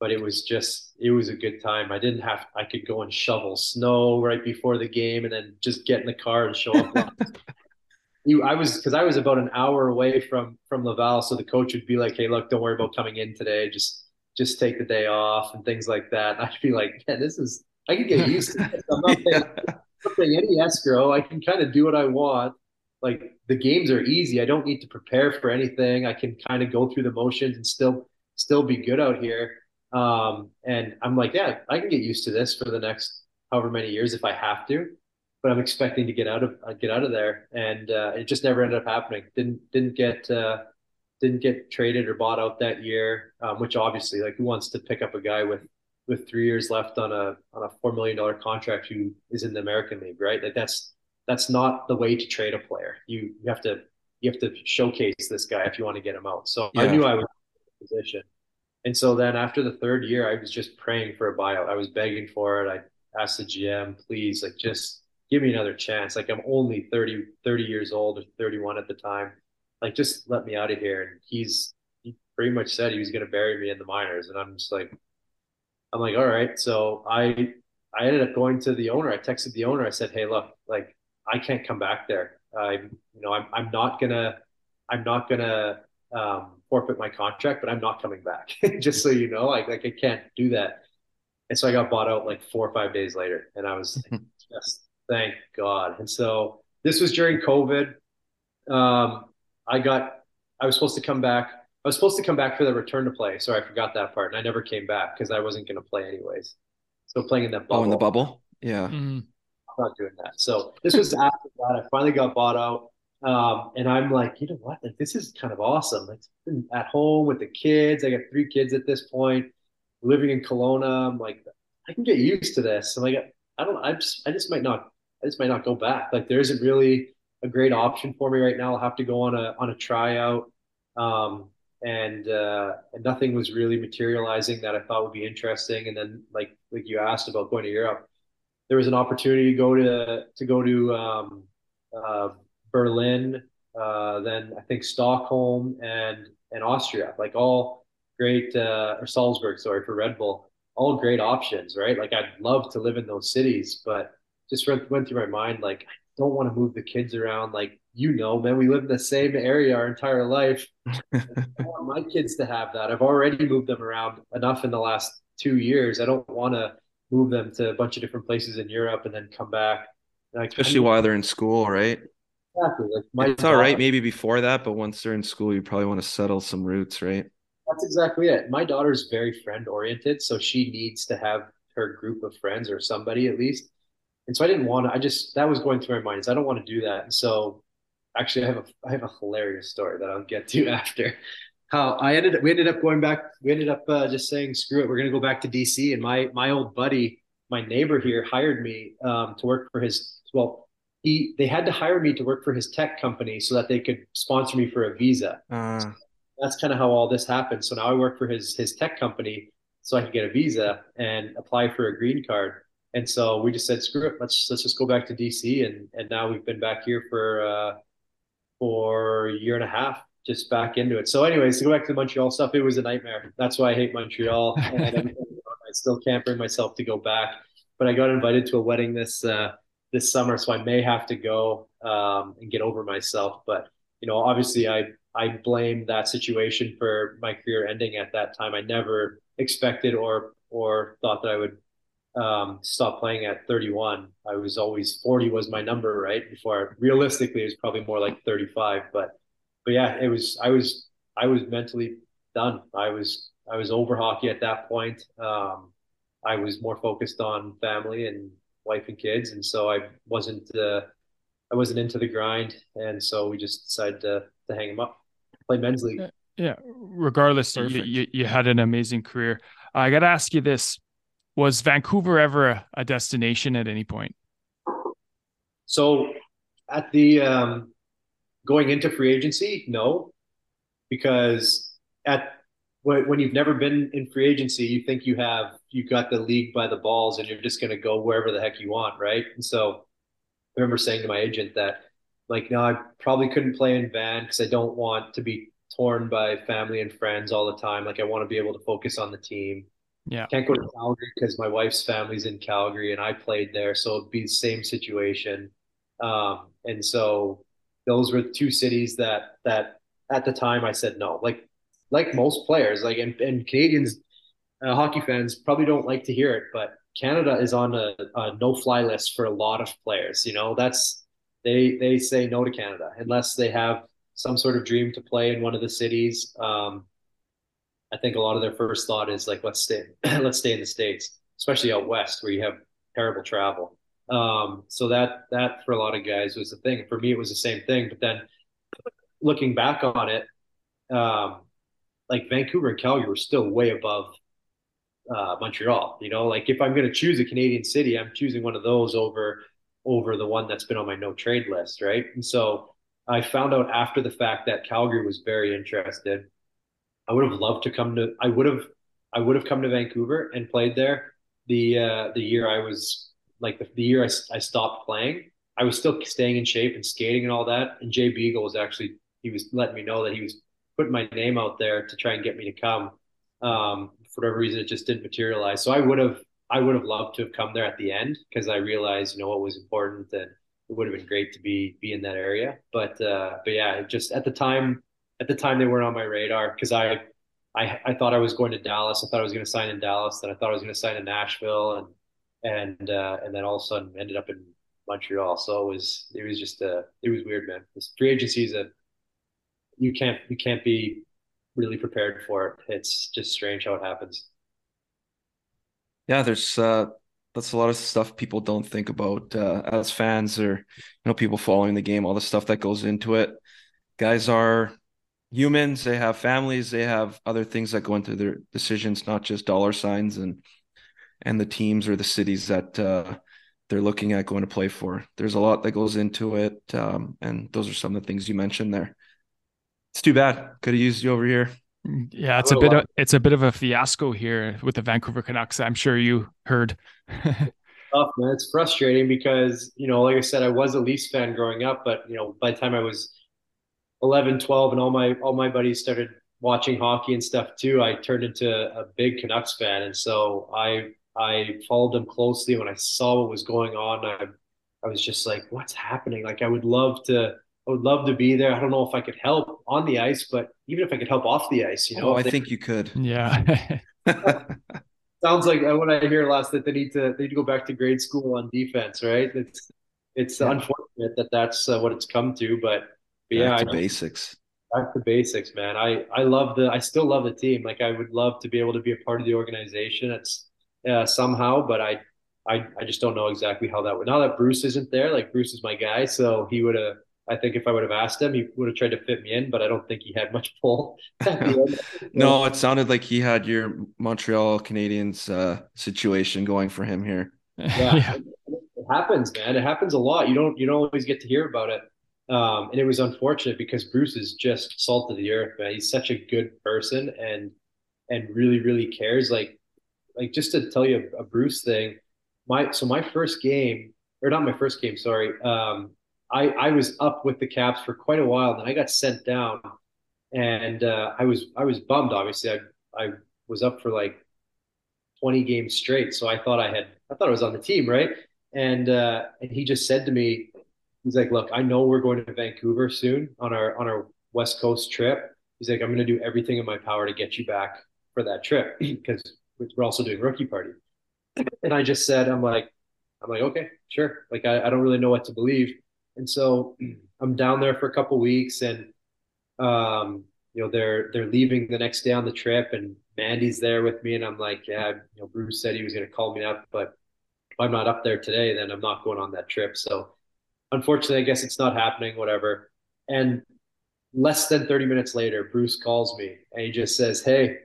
but it was just it was a good time. I didn't have I could go and shovel snow right before the game, and then just get in the car and show up. you, I was because I was about an hour away from from Laval, so the coach would be like, "Hey, look, don't worry about coming in today. Just just take the day off and things like that." And I'd be like, "Man, this is I can get used to this. I'm not paying, not paying any escrow. I can kind of do what I want. Like the games are easy. I don't need to prepare for anything. I can kind of go through the motions and still still be good out here." Um, and I'm like, "Yeah, I can get used to this for the next however many years if I have to." but I'm expecting to get out of uh, get out of there, and uh, it just never ended up happening. Didn't didn't get uh, didn't get traded or bought out that year, um, which obviously, like, who wants to pick up a guy with with three years left on a on a four million dollar contract who is in the American League, right? Like that's that's not the way to trade a player. You you have to you have to showcase this guy if you want to get him out. So yeah. I knew I was in position. And so then after the third year, I was just praying for a buyout. I was begging for it. I asked the GM, please, like just give me another chance. Like I'm only 30, 30 years old or 31 at the time. Like just let me out of here. And he's he pretty much said he was going to bury me in the minors. And I'm just like, I'm like, all right. So I I ended up going to the owner. I texted the owner. I said, hey, look, like I can't come back there. I'm you know I'm I'm not gonna I'm not gonna um, forfeit my contract, but I'm not coming back. just so you know, like like I can't do that. And so I got bought out like four or five days later, and I was just Thank God. And so this was during COVID. Um, I got, I was supposed to come back. I was supposed to come back for the return to play. Sorry, I forgot that part. And I never came back because I wasn't going to play anyways. So playing in that bubble. Oh, in the bubble? Yeah. Mm-hmm. I'm not doing that. So this was after that. I finally got bought out. Um, and I'm like, you know what? Like, this is kind of awesome. Like, at home with the kids. I got three kids at this point, living in Kelowna. I'm like, I can get used to this. I'm like, I don't, I just, I just might not I just might not go back. Like there isn't really a great option for me right now. I'll have to go on a on a tryout, um, and uh, and nothing was really materializing that I thought would be interesting. And then like like you asked about going to Europe, there was an opportunity to go to to go to um, uh, Berlin, uh, then I think Stockholm and and Austria, like all great uh, or Salzburg, sorry for Red Bull, all great options, right? Like I'd love to live in those cities, but just went, went through my mind like don't want to move the kids around. Like you know, man, we live in the same area our entire life. I want my kids to have that. I've already moved them around enough in the last two years. I don't want to move them to a bunch of different places in Europe and then come back. Especially while they're in school, right? Exactly. Like my it's all right maybe before that, but once they're in school, you probably want to settle some roots, right? That's exactly it. My daughter's very friend oriented, so she needs to have her group of friends or somebody at least and so I didn't want to. I just that was going through my mind. Is I don't want to do that. And so, actually, I have a I have a hilarious story that I'll get to after. How I ended up, we ended up going back. We ended up uh, just saying, "Screw it, we're going to go back to DC." And my my old buddy, my neighbor here, hired me um, to work for his. Well, he they had to hire me to work for his tech company so that they could sponsor me for a visa. Uh. That's kind of how all this happened. So now I work for his his tech company so I could get a visa and apply for a green card. And so we just said, screw it, let's let's just go back to DC. And and now we've been back here for uh, for a year and a half, just back into it. So, anyways, to go back to the Montreal stuff, it was a nightmare. That's why I hate Montreal. and I still can't bring myself to go back. But I got invited to a wedding this uh, this summer, so I may have to go um, and get over myself. But you know, obviously, I I blame that situation for my career ending at that time. I never expected or or thought that I would um, stop playing at 31. I was always 40 was my number, right? Before realistically, it was probably more like 35. But but yeah, it was I was I was mentally done. I was I was over hockey at that point. Um, I was more focused on family and wife and kids, and so I wasn't uh, I wasn't into the grind, and so we just decided to to hang him up, play men's league. Yeah. Regardless, you, you, you had an amazing career. I got to ask you this: Was Vancouver ever a, a destination at any point? So, at the um, going into free agency, no, because at when you've never been in free agency, you think you have you got the league by the balls and you're just going to go wherever the heck you want, right? And so I remember saying to my agent that like, no, I probably couldn't play in Van because I don't want to be torn by family and friends all the time. Like I want to be able to focus on the team. Yeah. Can't go to Calgary because my wife's family's in Calgary and I played there. So it'd be the same situation. Um, and so those were two cities that, that at the time I said no, like, like most players, like, and, and Canadians, uh, hockey fans probably don't like to hear it, but Canada is on a, a no fly list for a lot of players. You know, that's, they, they say no to Canada unless they have some sort of dream to play in one of the cities. Um, I think a lot of their first thought is like, let's stay, let's stay in the states, especially out west where you have terrible travel. Um, so that that for a lot of guys was the thing. For me, it was the same thing. But then looking back on it, um, like Vancouver and Calgary were still way above uh, Montreal. You know, like if I'm going to choose a Canadian city, I'm choosing one of those over over the one that's been on my no trade list, right? And so I found out after the fact that Calgary was very interested. I would have loved to come to. I would have. I would have come to Vancouver and played there. The uh, the year I was like the, the year I, I stopped playing, I was still staying in shape and skating and all that. And Jay Beagle was actually he was letting me know that he was putting my name out there to try and get me to come. Um, for whatever reason, it just didn't materialize. So I would have I would have loved to have come there at the end because I realized you know what was important and it would have been great to be be in that area. But uh, but yeah, just at the time at the time they weren't on my radar because I, I I thought I was going to Dallas. I thought I was going to sign in Dallas. Then I thought I was going to sign in Nashville, and and uh, and then all of a sudden ended up in Montreal. So it was it was just a it was weird, man. This free agency is a you can't you can't be really prepared for it. It's just strange how it happens. Yeah, there's uh that's a lot of stuff people don't think about uh, as fans or you know people following the game all the stuff that goes into it guys are humans they have families they have other things that go into their decisions not just dollar signs and and the teams or the cities that uh, they're looking at going to play for there's a lot that goes into it um, and those are some of the things you mentioned there it's too bad could have used you over here yeah, it's a bit of it's a bit of a fiasco here with the Vancouver Canucks. I'm sure you heard. Tough man, it's frustrating because you know, like I said, I was a Leafs fan growing up, but you know, by the time I was 11, 12, and all my all my buddies started watching hockey and stuff too, I turned into a big Canucks fan, and so I I followed them closely. When I saw what was going on, I I was just like, what's happening? Like, I would love to I would love to be there. I don't know if I could help on the ice, but even if I could help off the ice, you know, oh, I they, think you could. Yeah. sounds like uh, what I hear last that they need to they need to go back to grade school on defense, right? It's it's yeah. unfortunate that that's uh, what it's come to, but, but yeah, back to basics. Back to basics, man. I I love the I still love the team. Like I would love to be able to be a part of the organization. It's uh, somehow, but I I I just don't know exactly how that would. Now that Bruce isn't there, like Bruce is my guy, so he would have I think if I would have asked him, he would have tried to fit me in, but I don't think he had much pull. no, it sounded like he had your Montreal Canadiens uh, situation going for him here. Yeah, yeah. It, happens, man. It happens a lot. You don't you don't always get to hear about it. Um, and it was unfortunate because Bruce is just salt of the earth, man. He's such a good person and and really really cares. Like like just to tell you a, a Bruce thing, my so my first game or not my first game, sorry. Um, I, I was up with the Caps for quite a while. Then I got sent down, and uh, I was I was bummed. Obviously, I I was up for like twenty games straight, so I thought I had I thought I was on the team, right? And uh, and he just said to me, he's like, "Look, I know we're going to Vancouver soon on our on our West Coast trip. He's like, I'm going to do everything in my power to get you back for that trip because we're also doing rookie party. And I just said, I'm like, I'm like, okay, sure. Like I, I don't really know what to believe. And so I'm down there for a couple weeks and um, you know, they're they're leaving the next day on the trip and Mandy's there with me and I'm like, yeah, you know, Bruce said he was gonna call me up, but if I'm not up there today, then I'm not going on that trip. So unfortunately, I guess it's not happening, whatever. And less than 30 minutes later, Bruce calls me and he just says, Hey,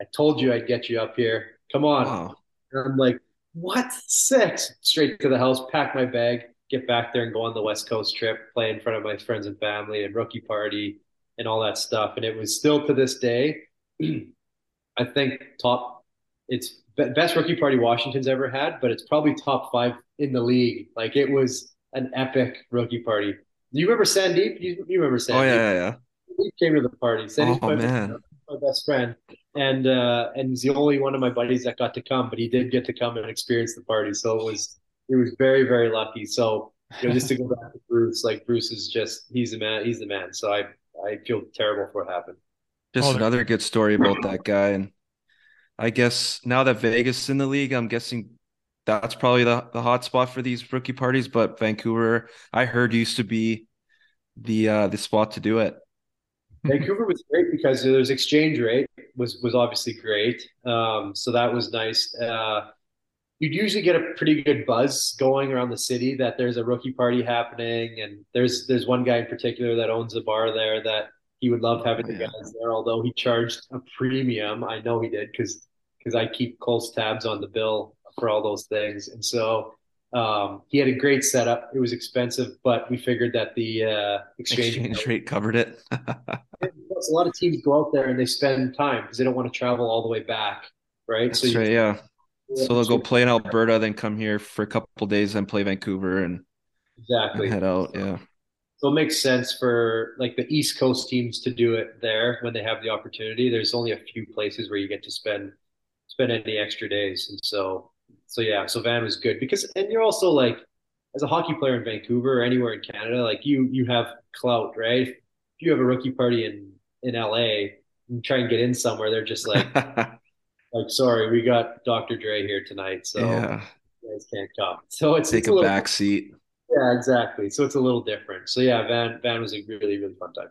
I told you I'd get you up here. Come on. Wow. And I'm like, What? Six. Straight to the house, pack my bag, get back there and go on the West Coast trip, play in front of my friends and family and rookie party and all that stuff. And it was still to this day, I think top, it's best rookie party Washington's ever had, but it's probably top five in the league. Like it was an epic rookie party. Do you remember Sandeep? You, you remember Sandeep? Oh yeah, yeah. He came to the party. Sandeep's oh my, man, my best friend, and uh, and he's the only one of my buddies that got to come, but he did get to come and experience the party. So it was it was very very lucky. So you know, just to go back to Bruce, like Bruce is just he's the man. He's the man. So I I feel terrible for what happened. Just oh, another good story about that guy, and I guess now that Vegas is in the league, I'm guessing that's probably the, the hot spot for these rookie parties. But Vancouver, I heard used to be the uh, the spot to do it. Vancouver was great because there's exchange rate was was obviously great. Um, so that was nice. Uh, you'd usually get a pretty good buzz going around the city that there's a rookie party happening, and there's there's one guy in particular that owns a bar there that he would love having the guys there. Although he charged a premium, I know he did because because I keep close tabs on the bill for all those things. And so um, he had a great setup. It was expensive, but we figured that the uh, exchange, exchange rate covered it. a lot of teams go out there and they spend time because they don't want to travel all the way back, right? That's so right, yeah. So they'll go play in Alberta, then come here for a couple days, and play Vancouver, and exactly and head out. Yeah. So it makes sense for like the East Coast teams to do it there when they have the opportunity. There's only a few places where you get to spend spend any extra days, and so so yeah, so Van was good because, and you're also like, as a hockey player in Vancouver or anywhere in Canada, like you you have clout, right? If you have a rookie party in in LA and try and get in somewhere, they're just like, like sorry, we got Dr. Dre here tonight, so yeah. you guys can't come. So it's take it's a, a little, back seat. Yeah, exactly. So it's a little different. So yeah, Van Van was a really really fun time.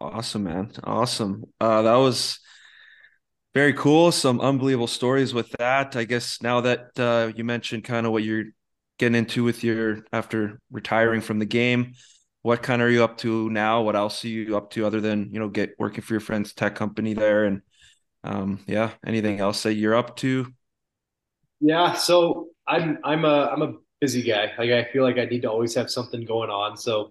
Awesome, man. Awesome. Uh, that was very cool. Some unbelievable stories with that. I guess now that uh, you mentioned kind of what you're getting into with your after retiring from the game, what kind are you up to now? What else are you up to other than you know get working for your friend's tech company there and um, yeah, anything else that you're up to? Yeah, so I'm I'm a I'm a busy guy. Like I feel like I need to always have something going on. So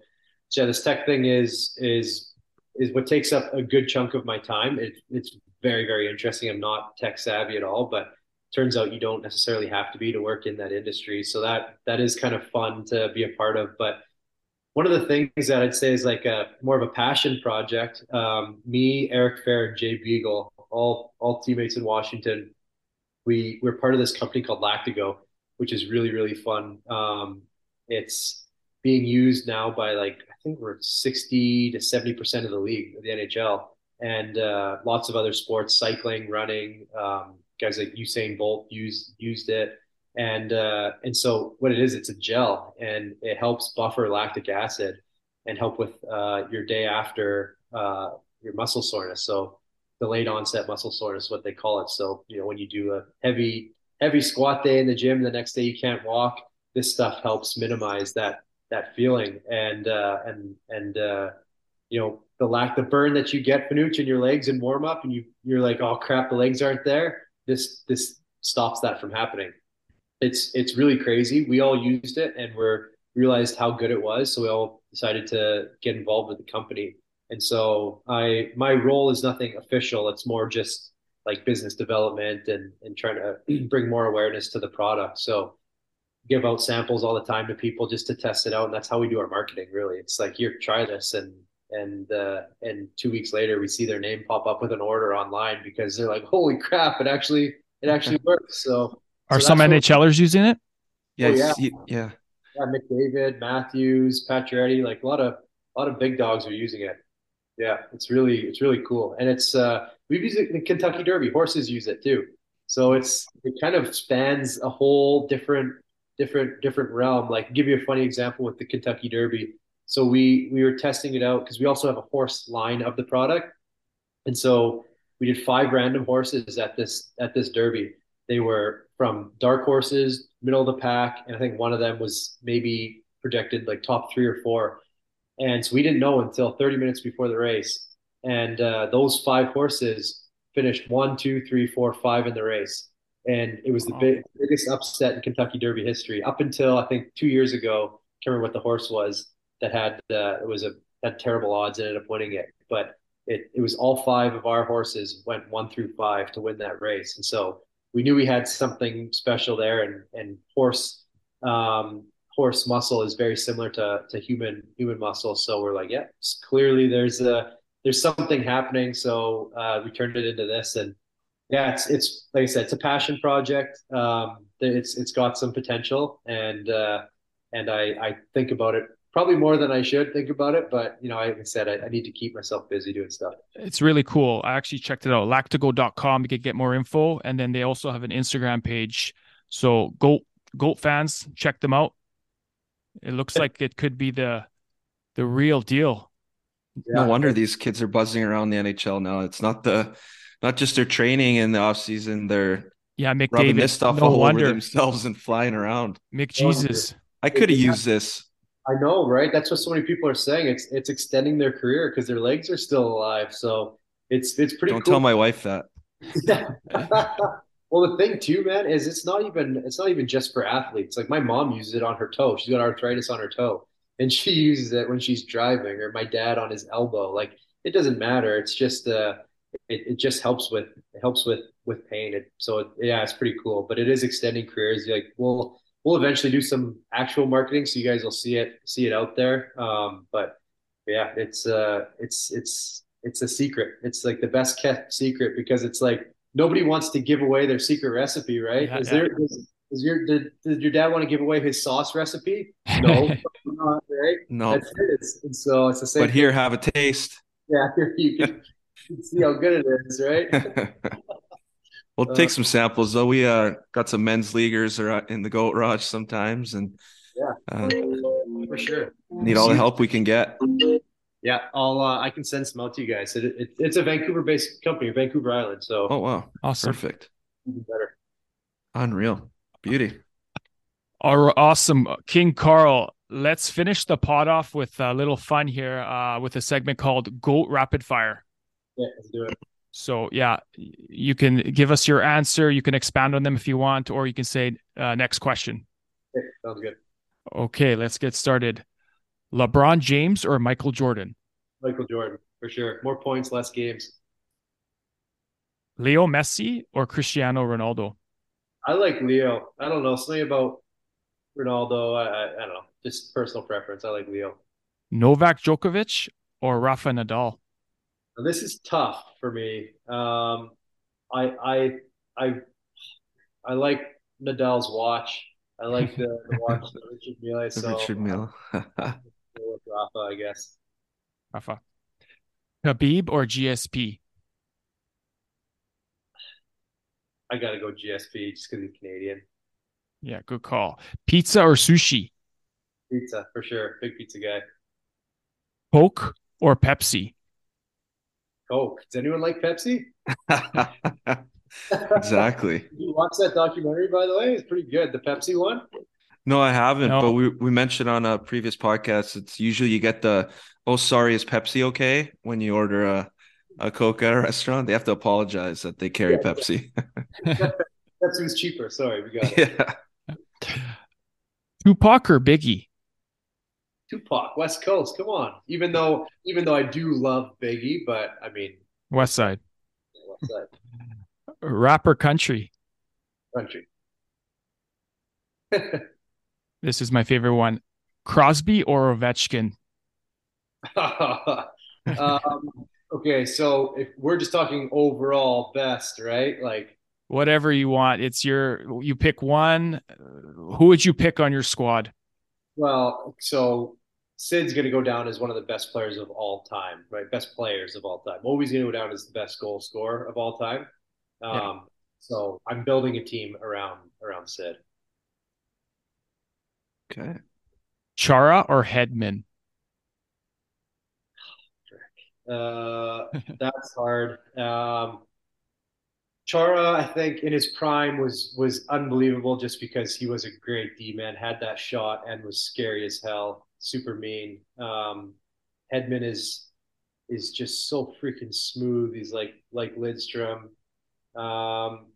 yeah, this tech thing is is is what takes up a good chunk of my time. It, it's very, very interesting. I'm not tech savvy at all, but turns out you don't necessarily have to be to work in that industry. So that that is kind of fun to be a part of. But one of the things that I'd say is like a more of a passion project. Um, me, Eric Fehr, and Jay Beagle, all all teammates in Washington, we we're part of this company called Lactigo, which is really really fun. Um, it's being used now by like I think we're 60 to 70 percent of the league the NHL and uh, lots of other sports, cycling, running. Um, guys like Usain Bolt used used it, and uh, and so what it is, it's a gel, and it helps buffer lactic acid and help with uh, your day after uh, your muscle soreness. So delayed onset muscle soreness, what they call it. So you know when you do a heavy heavy squat day in the gym, the next day you can't walk. This stuff helps minimize that that feeling and uh, and and uh, you know the lack the burn that you get Finucci in your legs and warm up and you you're like oh crap the legs aren't there. This this stops that from happening. It's it's really crazy. We all used it and we're realized how good it was so we all decided to get involved with the company. And so i my role is nothing official. It's more just like business development and and trying to bring more awareness to the product. So give out samples all the time to people just to test it out and that's how we do our marketing really. It's like here try this and and uh, and two weeks later we see their name pop up with an order online because they're like, holy crap, it actually it actually works. So are so some NHLers using it? Yeah, oh, yeah, yeah, yeah. Yeah, McDavid, Matthews, Pacioretty, like a lot of a lot of big dogs are using it. Yeah, it's really it's really cool, and it's uh, we've used it in the Kentucky Derby. Horses use it too. So it's it kind of spans a whole different different different realm. Like give you a funny example with the Kentucky Derby. So we we were testing it out because we also have a horse line of the product, and so we did five random horses at this at this Derby. They were from dark horses, middle of the pack, and I think one of them was maybe projected like top three or four. And so we didn't know until 30 minutes before the race. And uh, those five horses finished one, two, three, four, five in the race. And it was the big, biggest upset in Kentucky Derby history up until I think two years ago. Can't remember what the horse was that had uh, it was a had terrible odds ended up winning it. But it it was all five of our horses went one through five to win that race, and so we knew we had something special there. And and horse um, horse muscle is very similar to to human human muscle, so we're like, yeah, clearly there's a there's something happening. So uh, we turned it into this, and yeah, it's it's like I said, it's a passion project. Um, it's it's got some potential, and uh, and I I think about it probably more than I should think about it. But you know, like I said, I, I, need to keep myself busy doing stuff. It's really cool. I actually checked it out, lactigo.com. You can get more info, and then they also have an Instagram page. So goat goat fans, check them out. It looks like it could be the the real deal. Yeah. No wonder these kids are buzzing around the NHL now. It's not the not just their training in the off season. They're yeah, McDavid. rubbing this stuff no all wonder. over themselves and flying around. McJesus. I could have used this. I know, right? That's what so many people are saying. It's it's extending their career because their legs are still alive. So it's it's pretty. Don't cool. tell my wife that. well, the thing too, man, is it's not even it's not even just for athletes. Like my mom uses it on her toe. She's got arthritis on her toe and she uses it when she's driving or my dad on his elbow like it doesn't matter it's just uh it, it just helps with it helps with with pain it, so it, yeah it's pretty cool but it is extending careers like we'll we'll eventually do some actual marketing so you guys will see it see it out there um but yeah it's uh it's it's it's a secret it's like the best kept secret because it's like nobody wants to give away their secret recipe right yeah, is yeah. there is, is your did, did your dad want to give away his sauce recipe? No, not, right? No, that's. And so it's the same. But here, have a taste. Yeah, here you can, see how good it is, right? we'll uh, take some samples though. We uh got some men's leaguers are in the goat Raj sometimes, and yeah, uh, for sure. Need all the help we can get. Yeah, I'll uh, I can send some out to you guys. It, it, it's a Vancouver-based company, Vancouver Island. So oh wow, awesome, perfect, Even better, unreal. Beauty. Awesome. King Karl, let's finish the pot off with a little fun here uh, with a segment called Goat Rapid Fire. Yeah, let's do it. So, yeah, you can give us your answer. You can expand on them if you want, or you can say uh, next question. Okay, sounds good. Okay, let's get started. LeBron James or Michael Jordan? Michael Jordan, for sure. More points, less games. Leo Messi or Cristiano Ronaldo? I like Leo. I don't know something about Ronaldo. I, I, I don't know, just personal preference. I like Leo. Novak Djokovic or Rafa Nadal. Now, this is tough for me. Um, I I I I like Nadal's watch. I like the, the watch the Richard Mille. So Richard Mille. with Rafa, I guess. Rafa. Khabib or GSP? I gotta go GSP just because he's Canadian. Yeah, good call. Pizza or sushi? Pizza for sure. Big pizza guy. Coke or Pepsi? Coke. Does anyone like Pepsi? exactly. You watch that documentary, by the way? It's pretty good. The Pepsi one. No, I haven't. No. But we we mentioned on a previous podcast, it's usually you get the oh sorry, is Pepsi okay when you order a a Coke at a restaurant, they have to apologize that they carry yeah, Pepsi. Yeah. Pepsi cheaper. Sorry, we got it. Yeah. Tupac or Biggie? Tupac, West Coast. Come on. Even though, even though I do love Biggie, but I mean, West Side. West Side. Rapper country. Country. this is my favorite one. Crosby or Ovechkin? um, Okay, so if we're just talking overall best, right? Like whatever you want. It's your you pick one. Who would you pick on your squad? Well, so Sid's going to go down as one of the best players of all time, right? Best players of all time. Ovi's going to go down as the best goal scorer of all time. Um, yeah. So I'm building a team around around Sid. Okay. Chara or Hedman? Uh, that's hard. Um, Chara, I think in his prime was was unbelievable just because he was a great D man, had that shot and was scary as hell, super mean. Um, Hedman is is just so freaking smooth. He's like like Lidstrom. Um,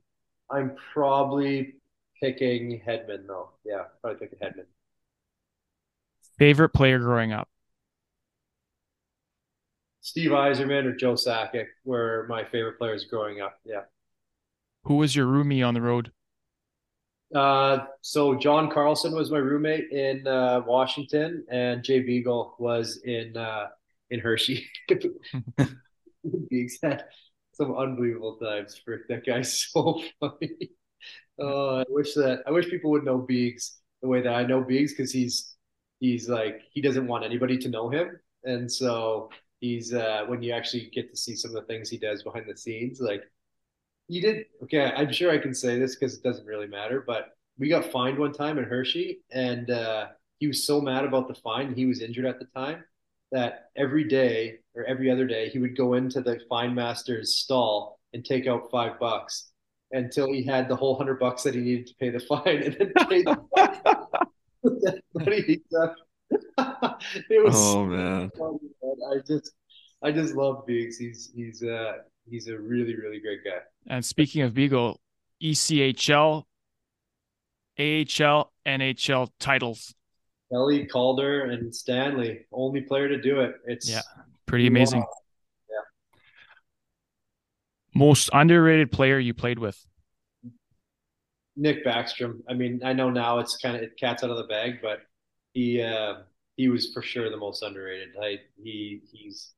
I'm probably picking Hedman though. Yeah, probably picking Hedman. Favorite player growing up? Steve Yzerman or Joe Sakic were my favorite players growing up. Yeah. Who was your roomie on the road? Uh, so John Carlson was my roommate in uh, Washington, and Jay Beagle was in uh, in Hershey. Beags had some unbelievable times for that guy's so funny. Uh, I wish that I wish people would know Beags the way that I know Beags because he's he's like he doesn't want anybody to know him, and so he's uh, when you actually get to see some of the things he does behind the scenes, like you did okay. I'm sure I can say this because it doesn't really matter, but we got fined one time in Hershey, and uh, he was so mad about the fine. He was injured at the time that every day or every other day he would go into the fine master's stall and take out five bucks until he had the whole hundred bucks that he needed to pay the fine, and then pay the money. it was oh man, I just I just love Beags. He's he's uh he's a really really great guy. And speaking of Beagle, ECHL, AHL, NHL titles. Kelly Calder and Stanley, only player to do it. It's yeah, pretty amazing. Wow. Yeah. Most underrated player you played with? Nick Backstrom. I mean, I know now it's kind of cat's out of the bag, but he uh, he was for sure the most underrated. I, he he's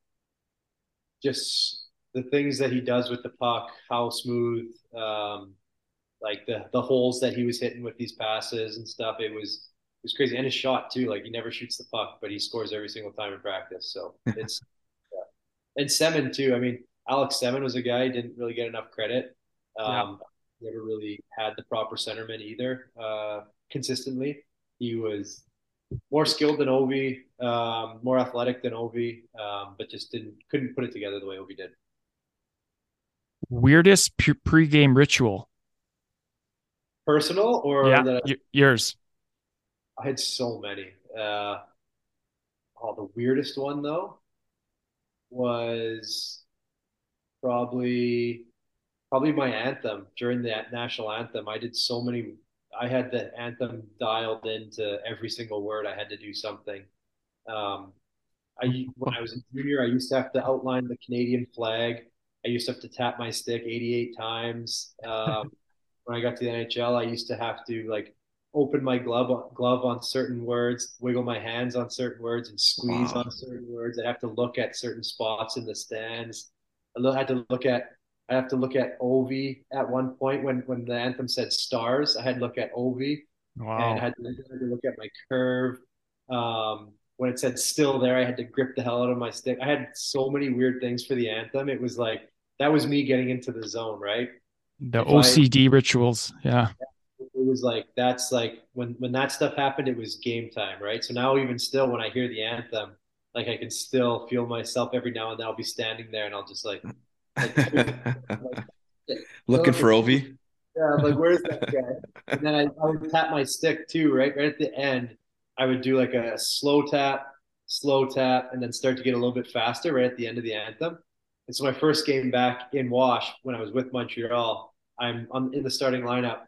just the things that he does with the puck, how smooth, um, like the the holes that he was hitting with these passes and stuff. It was it was crazy, and his shot too. Like he never shoots the puck, but he scores every single time in practice. So it's yeah. and Semin too. I mean, Alex Semin was a guy didn't really get enough credit. Um, yeah. Never really had the proper centerman either. Uh, consistently, he was more skilled than Ovi, um, more athletic than Ovi, um, but just didn't couldn't put it together the way Ovi did. Weirdest pre-game ritual? Personal or yeah, y- yours? I had so many. Uh, oh, the weirdest one though was probably probably my anthem during the national anthem. I did so many I had the anthem dialed into every single word. I had to do something. Um, I when I was a junior, I used to have to outline the Canadian flag. I used to have to tap my stick 88 times. Um, when I got to the NHL, I used to have to like open my glove glove on certain words, wiggle my hands on certain words, and squeeze wow. on certain words. I have to look at certain spots in the stands. I had to look at I have to look at Ovi at one point when when the anthem said stars. I had to look at Ovi, wow. and I had to, had to look at my curve. Um, when it said still there, I had to grip the hell out of my stick. I had so many weird things for the anthem. It was like that was me getting into the zone, right? The if OCD I, rituals, yeah. It was like that's like when when that stuff happened, it was game time, right? So now even still, when I hear the anthem, like I can still feel myself every now and then. I'll be standing there and I'll just like Looking for Ovi. Yeah, like where's that guy? And then I, I would tap my stick too, right? Right at the end, I would do like a slow tap, slow tap, and then start to get a little bit faster right at the end of the anthem. And so my first game back in Wash when I was with Montreal, I'm, I'm in the starting lineup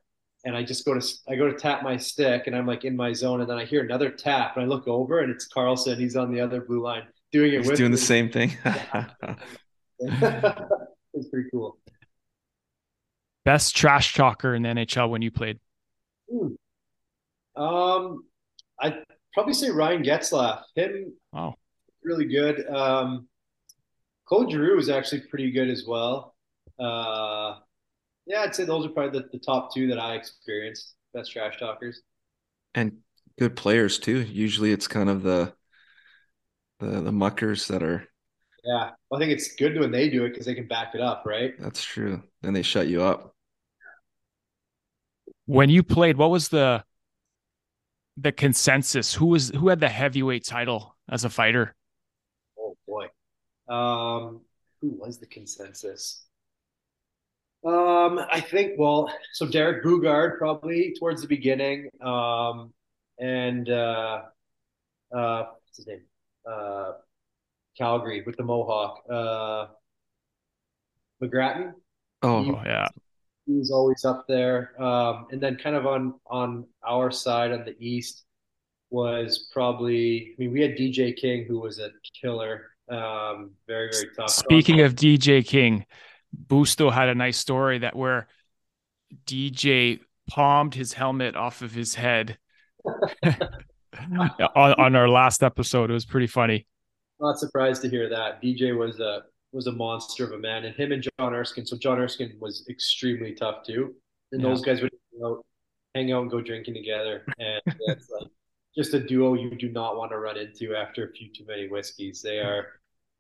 and I just go to I go to tap my stick and I'm like in my zone and then I hear another tap and I look over and it's Carlson. He's on the other blue line doing it. He's doing me. the same thing. it's pretty cool. Best trash talker in the NHL when you played? Ooh. Um, I'd probably say Ryan Getzlaf. Him, wow, really good. Um, Claude Giroux was actually pretty good as well. Uh, yeah, I'd say those are probably the, the top two that I experienced. Best trash talkers. And good players too. Usually it's kind of the the the muckers that are. Yeah, I think it's good when they do it because they can back it up, right? That's true. Then they shut you up. When you played, what was the the consensus? Who was who had the heavyweight title as a fighter? Um, who was the consensus? Um, I think well, so Derek Boogaard probably towards the beginning, um, and uh, uh, what's his name? Uh, Calgary with the Mohawk. Uh, McGrattan. Oh he, yeah, he was always up there. Um, and then kind of on on our side on the east was probably. I mean, we had DJ King who was a killer. Um, very very tough. Speaking of DJ King, Busto had a nice story that where DJ palmed his helmet off of his head on, on, our last episode. It was pretty funny. Not surprised to hear that. DJ was a was a monster of a man, and him and John Erskine. So John Erskine was extremely tough too, and yeah. those guys would hang out, hang out and go drinking together, and it's like just a duo you do not want to run into after a few too many whiskeys. They are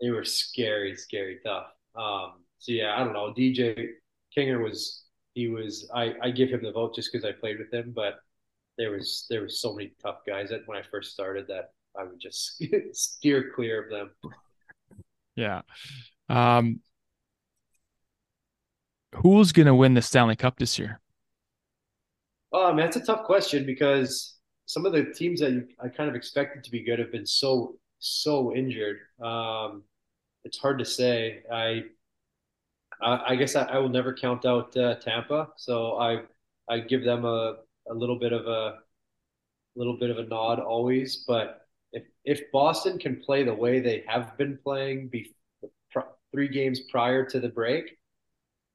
they were scary, scary tough. Um, so yeah, I don't know. DJ Kinger was he was I, I give him the vote just because I played with him, but there was there was so many tough guys that when I first started that I would just steer clear of them. Yeah. Um who's gonna win the Stanley Cup this year? Oh man, it's a tough question because some of the teams that I kind of expected to be good have been so so injured. Um, it's hard to say. I I guess I, I, will never count out uh, Tampa, so I I give them a, a little bit of a little bit of a nod always. But if if Boston can play the way they have been playing be, three games prior to the break,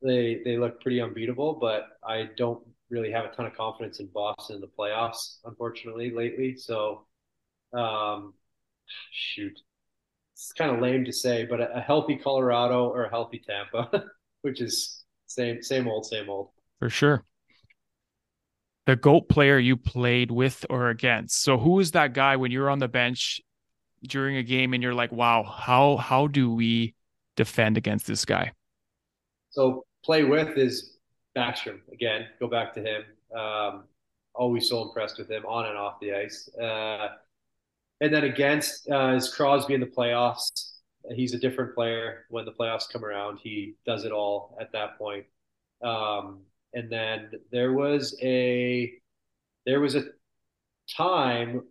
they they look pretty unbeatable. But I don't really have a ton of confidence in Boston in the playoffs, unfortunately, lately. So, um, shoot, it's kind of lame to say, but a, a healthy Colorado or a healthy Tampa, which is same same old same old. For sure. The goat player you played with or against. So who is that guy when you're on the bench during a game and you're like, wow, how how do we defend against this guy? So play with is Backstrom again. Go back to him. Um, always so impressed with him on and off the ice. Uh, and then against uh, is Crosby in the playoffs. He's a different player when the playoffs come around. He does it all at that point. Um, and then there was a there was a time,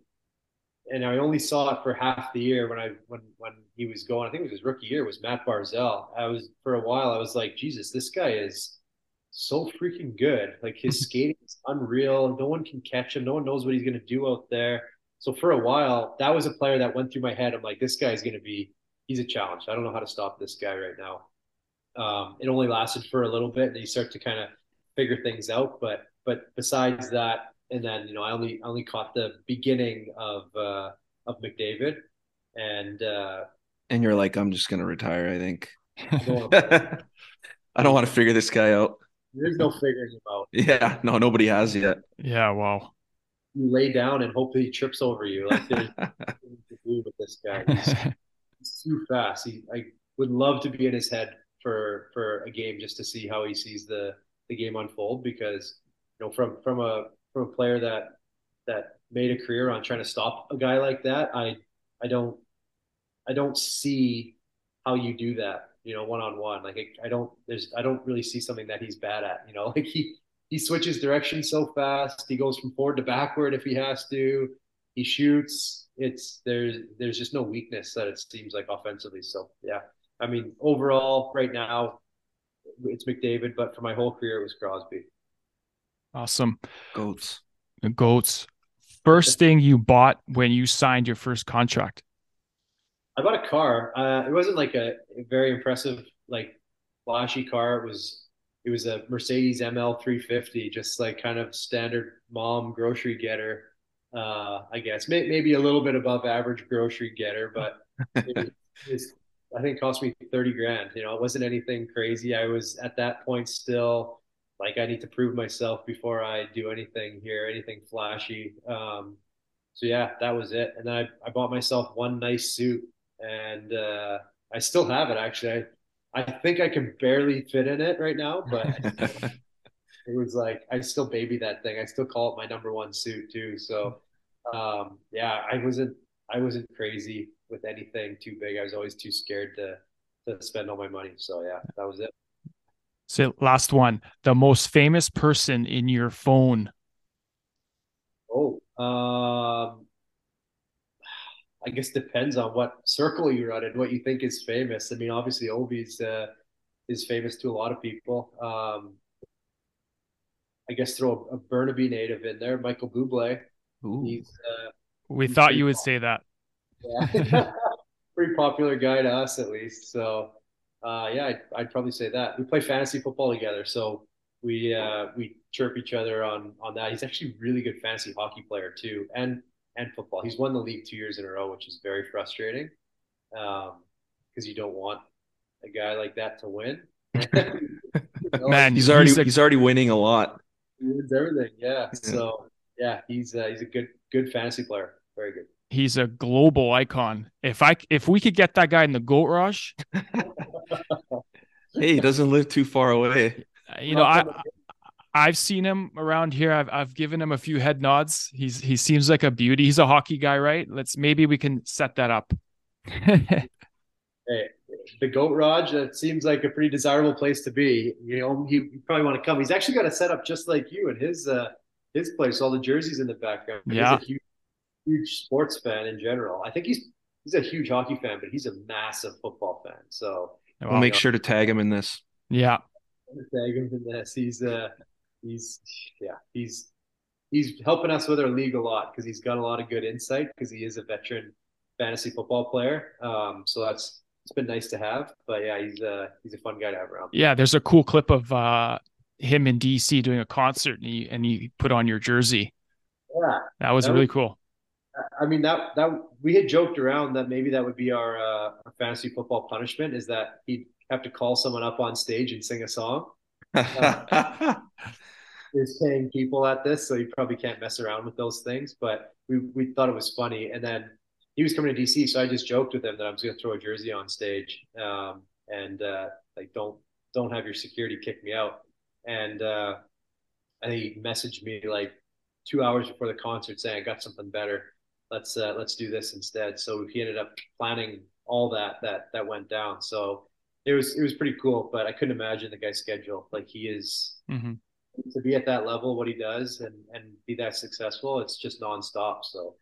and I only saw it for half the year when I when when he was going. I think it was his rookie year. Was Matt Barzal? I was for a while. I was like, Jesus, this guy is so freaking good. Like his skating is unreal. No one can catch him. No one knows what he's gonna do out there. So for a while, that was a player that went through my head. I'm like, this guy's going to be, he's a challenge. I don't know how to stop this guy right now. Um, it only lasted for a little bit, and you start to kind of figure things out. But but besides that, and then you know, I only I only caught the beginning of uh, of McDavid, and uh, and you're like, I'm just going to retire. I think. I don't want to figure this guy out. There's no figuring him out. Yeah, no, nobody has yet. Yeah, wow you lay down and hope he trips over you. Like there's nothing to do with this guy. He's, he's, too fast. He, I would love to be in his head for for a game just to see how he sees the the game unfold. Because you know, from from a from a player that that made a career on trying to stop a guy like that, I I don't I don't see how you do that. You know, one on one. Like I, I don't there's I don't really see something that he's bad at. You know, like he he switches direction so fast. He goes from forward to backward if he has to. He shoots. It's there's there's just no weakness that it seems like offensively. So yeah, I mean overall right now it's McDavid, but for my whole career it was Crosby. Awesome. Goats. The goats. First thing you bought when you signed your first contract? I bought a car. Uh, it wasn't like a, very impressive, like flashy car. It was it was a Mercedes ML 350, just like kind of standard mom grocery getter. Uh, I guess May- maybe a little bit above average grocery getter, but it was, I think cost me 30 grand. You know, it wasn't anything crazy. I was at that point still like I need to prove myself before I do anything here, anything flashy. Um, so yeah, that was it. And then I, I bought myself one nice suit and uh, I still have it. Actually, I I think I can barely fit in it right now, but it was like I still baby that thing. I still call it my number one suit too. So um, yeah, I wasn't I wasn't crazy with anything too big. I was always too scared to to spend all my money. So yeah, that was it. So last one, the most famous person in your phone. Oh, um, I guess depends on what circle you're in and what you think is famous. I mean, obviously Ovi's uh, is famous to a lot of people. Um, I guess throw a, a Burnaby native in there, Michael Bublé. He's, uh, we he's thought you would say that. Yeah. pretty popular guy to us at least. So uh, yeah, I'd, I'd, probably say that. We play fantasy football together, so we uh, we chirp each other on on that. He's actually a really good fantasy hockey player too, and and football. He's won the league two years in a row, which is very frustrating because um, you don't want a guy like that to win. Man, he's already he's, a, he's already winning a lot. He wins everything, yeah. yeah. So yeah, he's uh, he's a good good fantasy player. Very good he's a global icon. If I if we could get that guy in the goat rush, hey, he doesn't live too far away. You know, I I've seen him around here. I've I've given him a few head nods. He's he seems like a beauty. He's a hockey guy, right? Let's maybe we can set that up. hey, the Goat Raj, that seems like a pretty desirable place to be. You know, he, he probably want to come. He's actually got a setup just like you and his uh his place, all the jerseys in the background. Yeah. He's a huge huge sports fan in general. I think he's he's a huge hockey fan, but he's a massive football fan. So we'll make know, sure to tag him in this. Yeah, tag him in this. He's uh he's yeah he's he's helping us with our league a lot because he's got a lot of good insight because he is a veteran fantasy football player. Um, so that's it's been nice to have. But yeah, he's a he's a fun guy to have around. Yeah, there's a cool clip of uh him in DC doing a concert and he and he put on your jersey. Yeah, that was that really was, cool. I mean that that we had joked around that maybe that would be our, uh, our fantasy football punishment is that he'd have to call someone up on stage and sing a song. Uh, is paying people at this, so you probably can't mess around with those things. But we we thought it was funny, and then he was coming to DC, so I just joked with him that I was going to throw a jersey on stage, um, and uh, like don't don't have your security kick me out. And uh, he messaged me like two hours before the concert saying I got something better let's uh, let's do this instead. So he ended up planning all that that that went down. So it was it was pretty cool. But I couldn't imagine the guy's schedule. Like he is mm-hmm. to be at that level, what he does, and and be that successful. It's just nonstop. So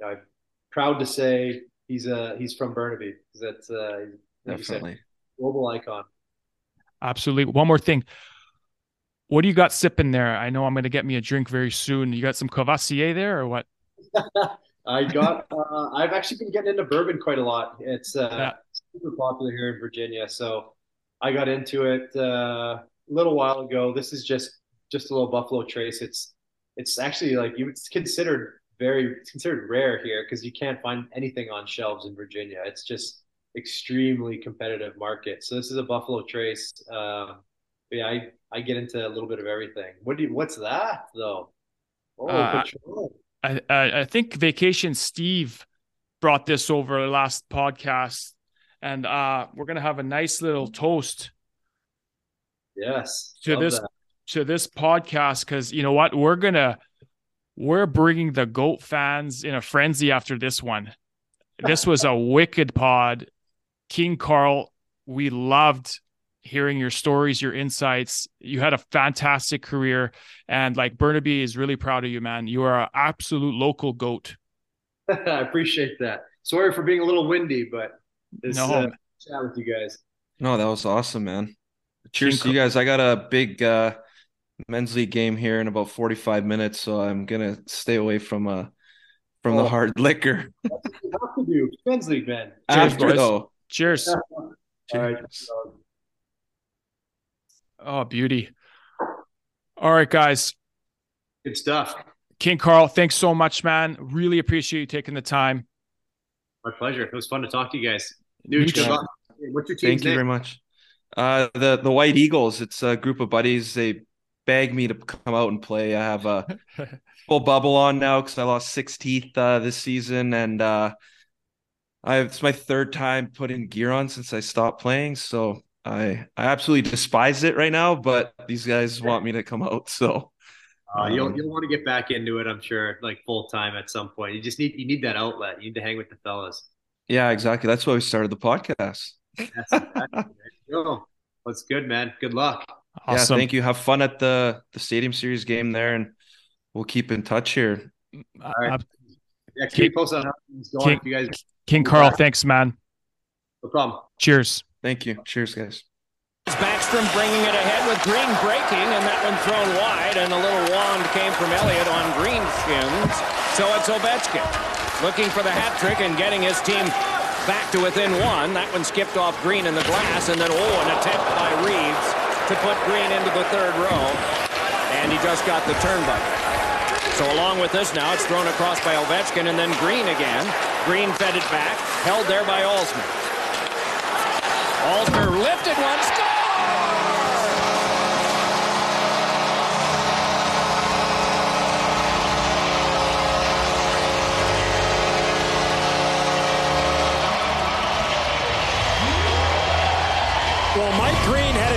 you know, I'm proud to say he's uh he's from Burnaby. That's uh, like definitely said, global icon. Absolutely. One more thing. What do you got sipping there? I know I'm going to get me a drink very soon. You got some Courvoisier there or what? I got. Uh, I've actually been getting into bourbon quite a lot. It's uh, yeah. Super popular here in Virginia, so I got into it uh, a little while ago. This is just just a little Buffalo Trace. It's it's actually like you. It's considered very it's considered rare here because you can't find anything on shelves in Virginia. It's just extremely competitive market. So this is a Buffalo Trace. Uh, yeah, I I get into a little bit of everything. What do you, what's that though? Oh, uh, I, I think Vacation Steve brought this over last podcast, and uh, we're gonna have a nice little toast. Yes, to this that. to this podcast because you know what we're gonna we're bringing the goat fans in a frenzy after this one. This was a wicked pod, King Karl. We loved hearing your stories, your insights. You had a fantastic career, and like Burnaby is really proud of you, man. You are an absolute local goat. I appreciate that. Sorry for being a little windy, but it's no. uh, chat with you guys. No, that was awesome, man. Cheers to you guys. I got a big uh, men's league game here in about 45 minutes, so I'm gonna stay away from uh from oh. the hard liquor. That's what you have to do. Men's league, man. Cheers, After, boys. though. Cheers. All right. Oh, beauty. All right, guys. Good stuff. King Karl, thanks so much, man. Really appreciate you taking the time. My pleasure. It was fun to talk to you guys. What's your team? Thank you very much. Uh, the the White Eagles. It's a group of buddies. They begged me to come out and play. I have a full bubble on now because I lost six teeth uh, this season, and uh, I it's my third time putting gear on since I stopped playing, so I I absolutely despise it right now. But these guys want me to come out, so uh, you'll um, you'll want to get back into it, I'm sure, like full time at some point. You just need you need that outlet. You need to hang with the fellas. Yeah, exactly. That's why we started the podcast. That's exactly. Well, that's good, man. Good luck. Awesome. Yeah, thank you. Have fun at the the Stadium Series game there, and we'll keep in touch here. All right. Uh, yeah, keep posted on how things going. King, you guys King Karl, back. thanks, man. No problem. Cheers. Thank you. Cheers, guys. Backstrom bringing it ahead with Green breaking, and that one thrown wide, and a little wand came from Elliott on Green's shins. So it's Ovechkin looking for the hat trick and getting his team back to within one. That one skipped off Green in the glass, and then, oh, an attempt by Reaves to put Green into the third row, and he just got the turnbuckle. So along with this now, it's thrown across by Ovechkin, and then Green again. Green fed it back, held there by Alzner. Alzner lifted one,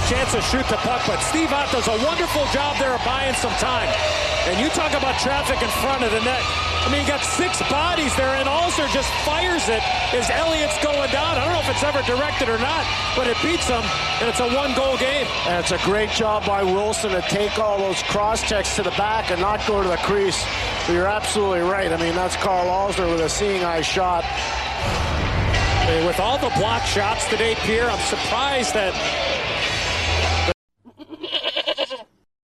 chance to shoot the puck, but Steve Ott does a wonderful job there of buying some time. And you talk about traffic in front of the net. I mean, you got six bodies there, and Alzner just fires it as Elliott's going down. I don't know if it's ever directed or not, but it beats him, and it's a one-goal game. And it's a great job by Wilson to take all those cross-checks to the back and not go to the crease. But you're absolutely right. I mean, that's Karl Alzner with a seeing-eye shot. With all the block shots today, Pierre, I'm surprised that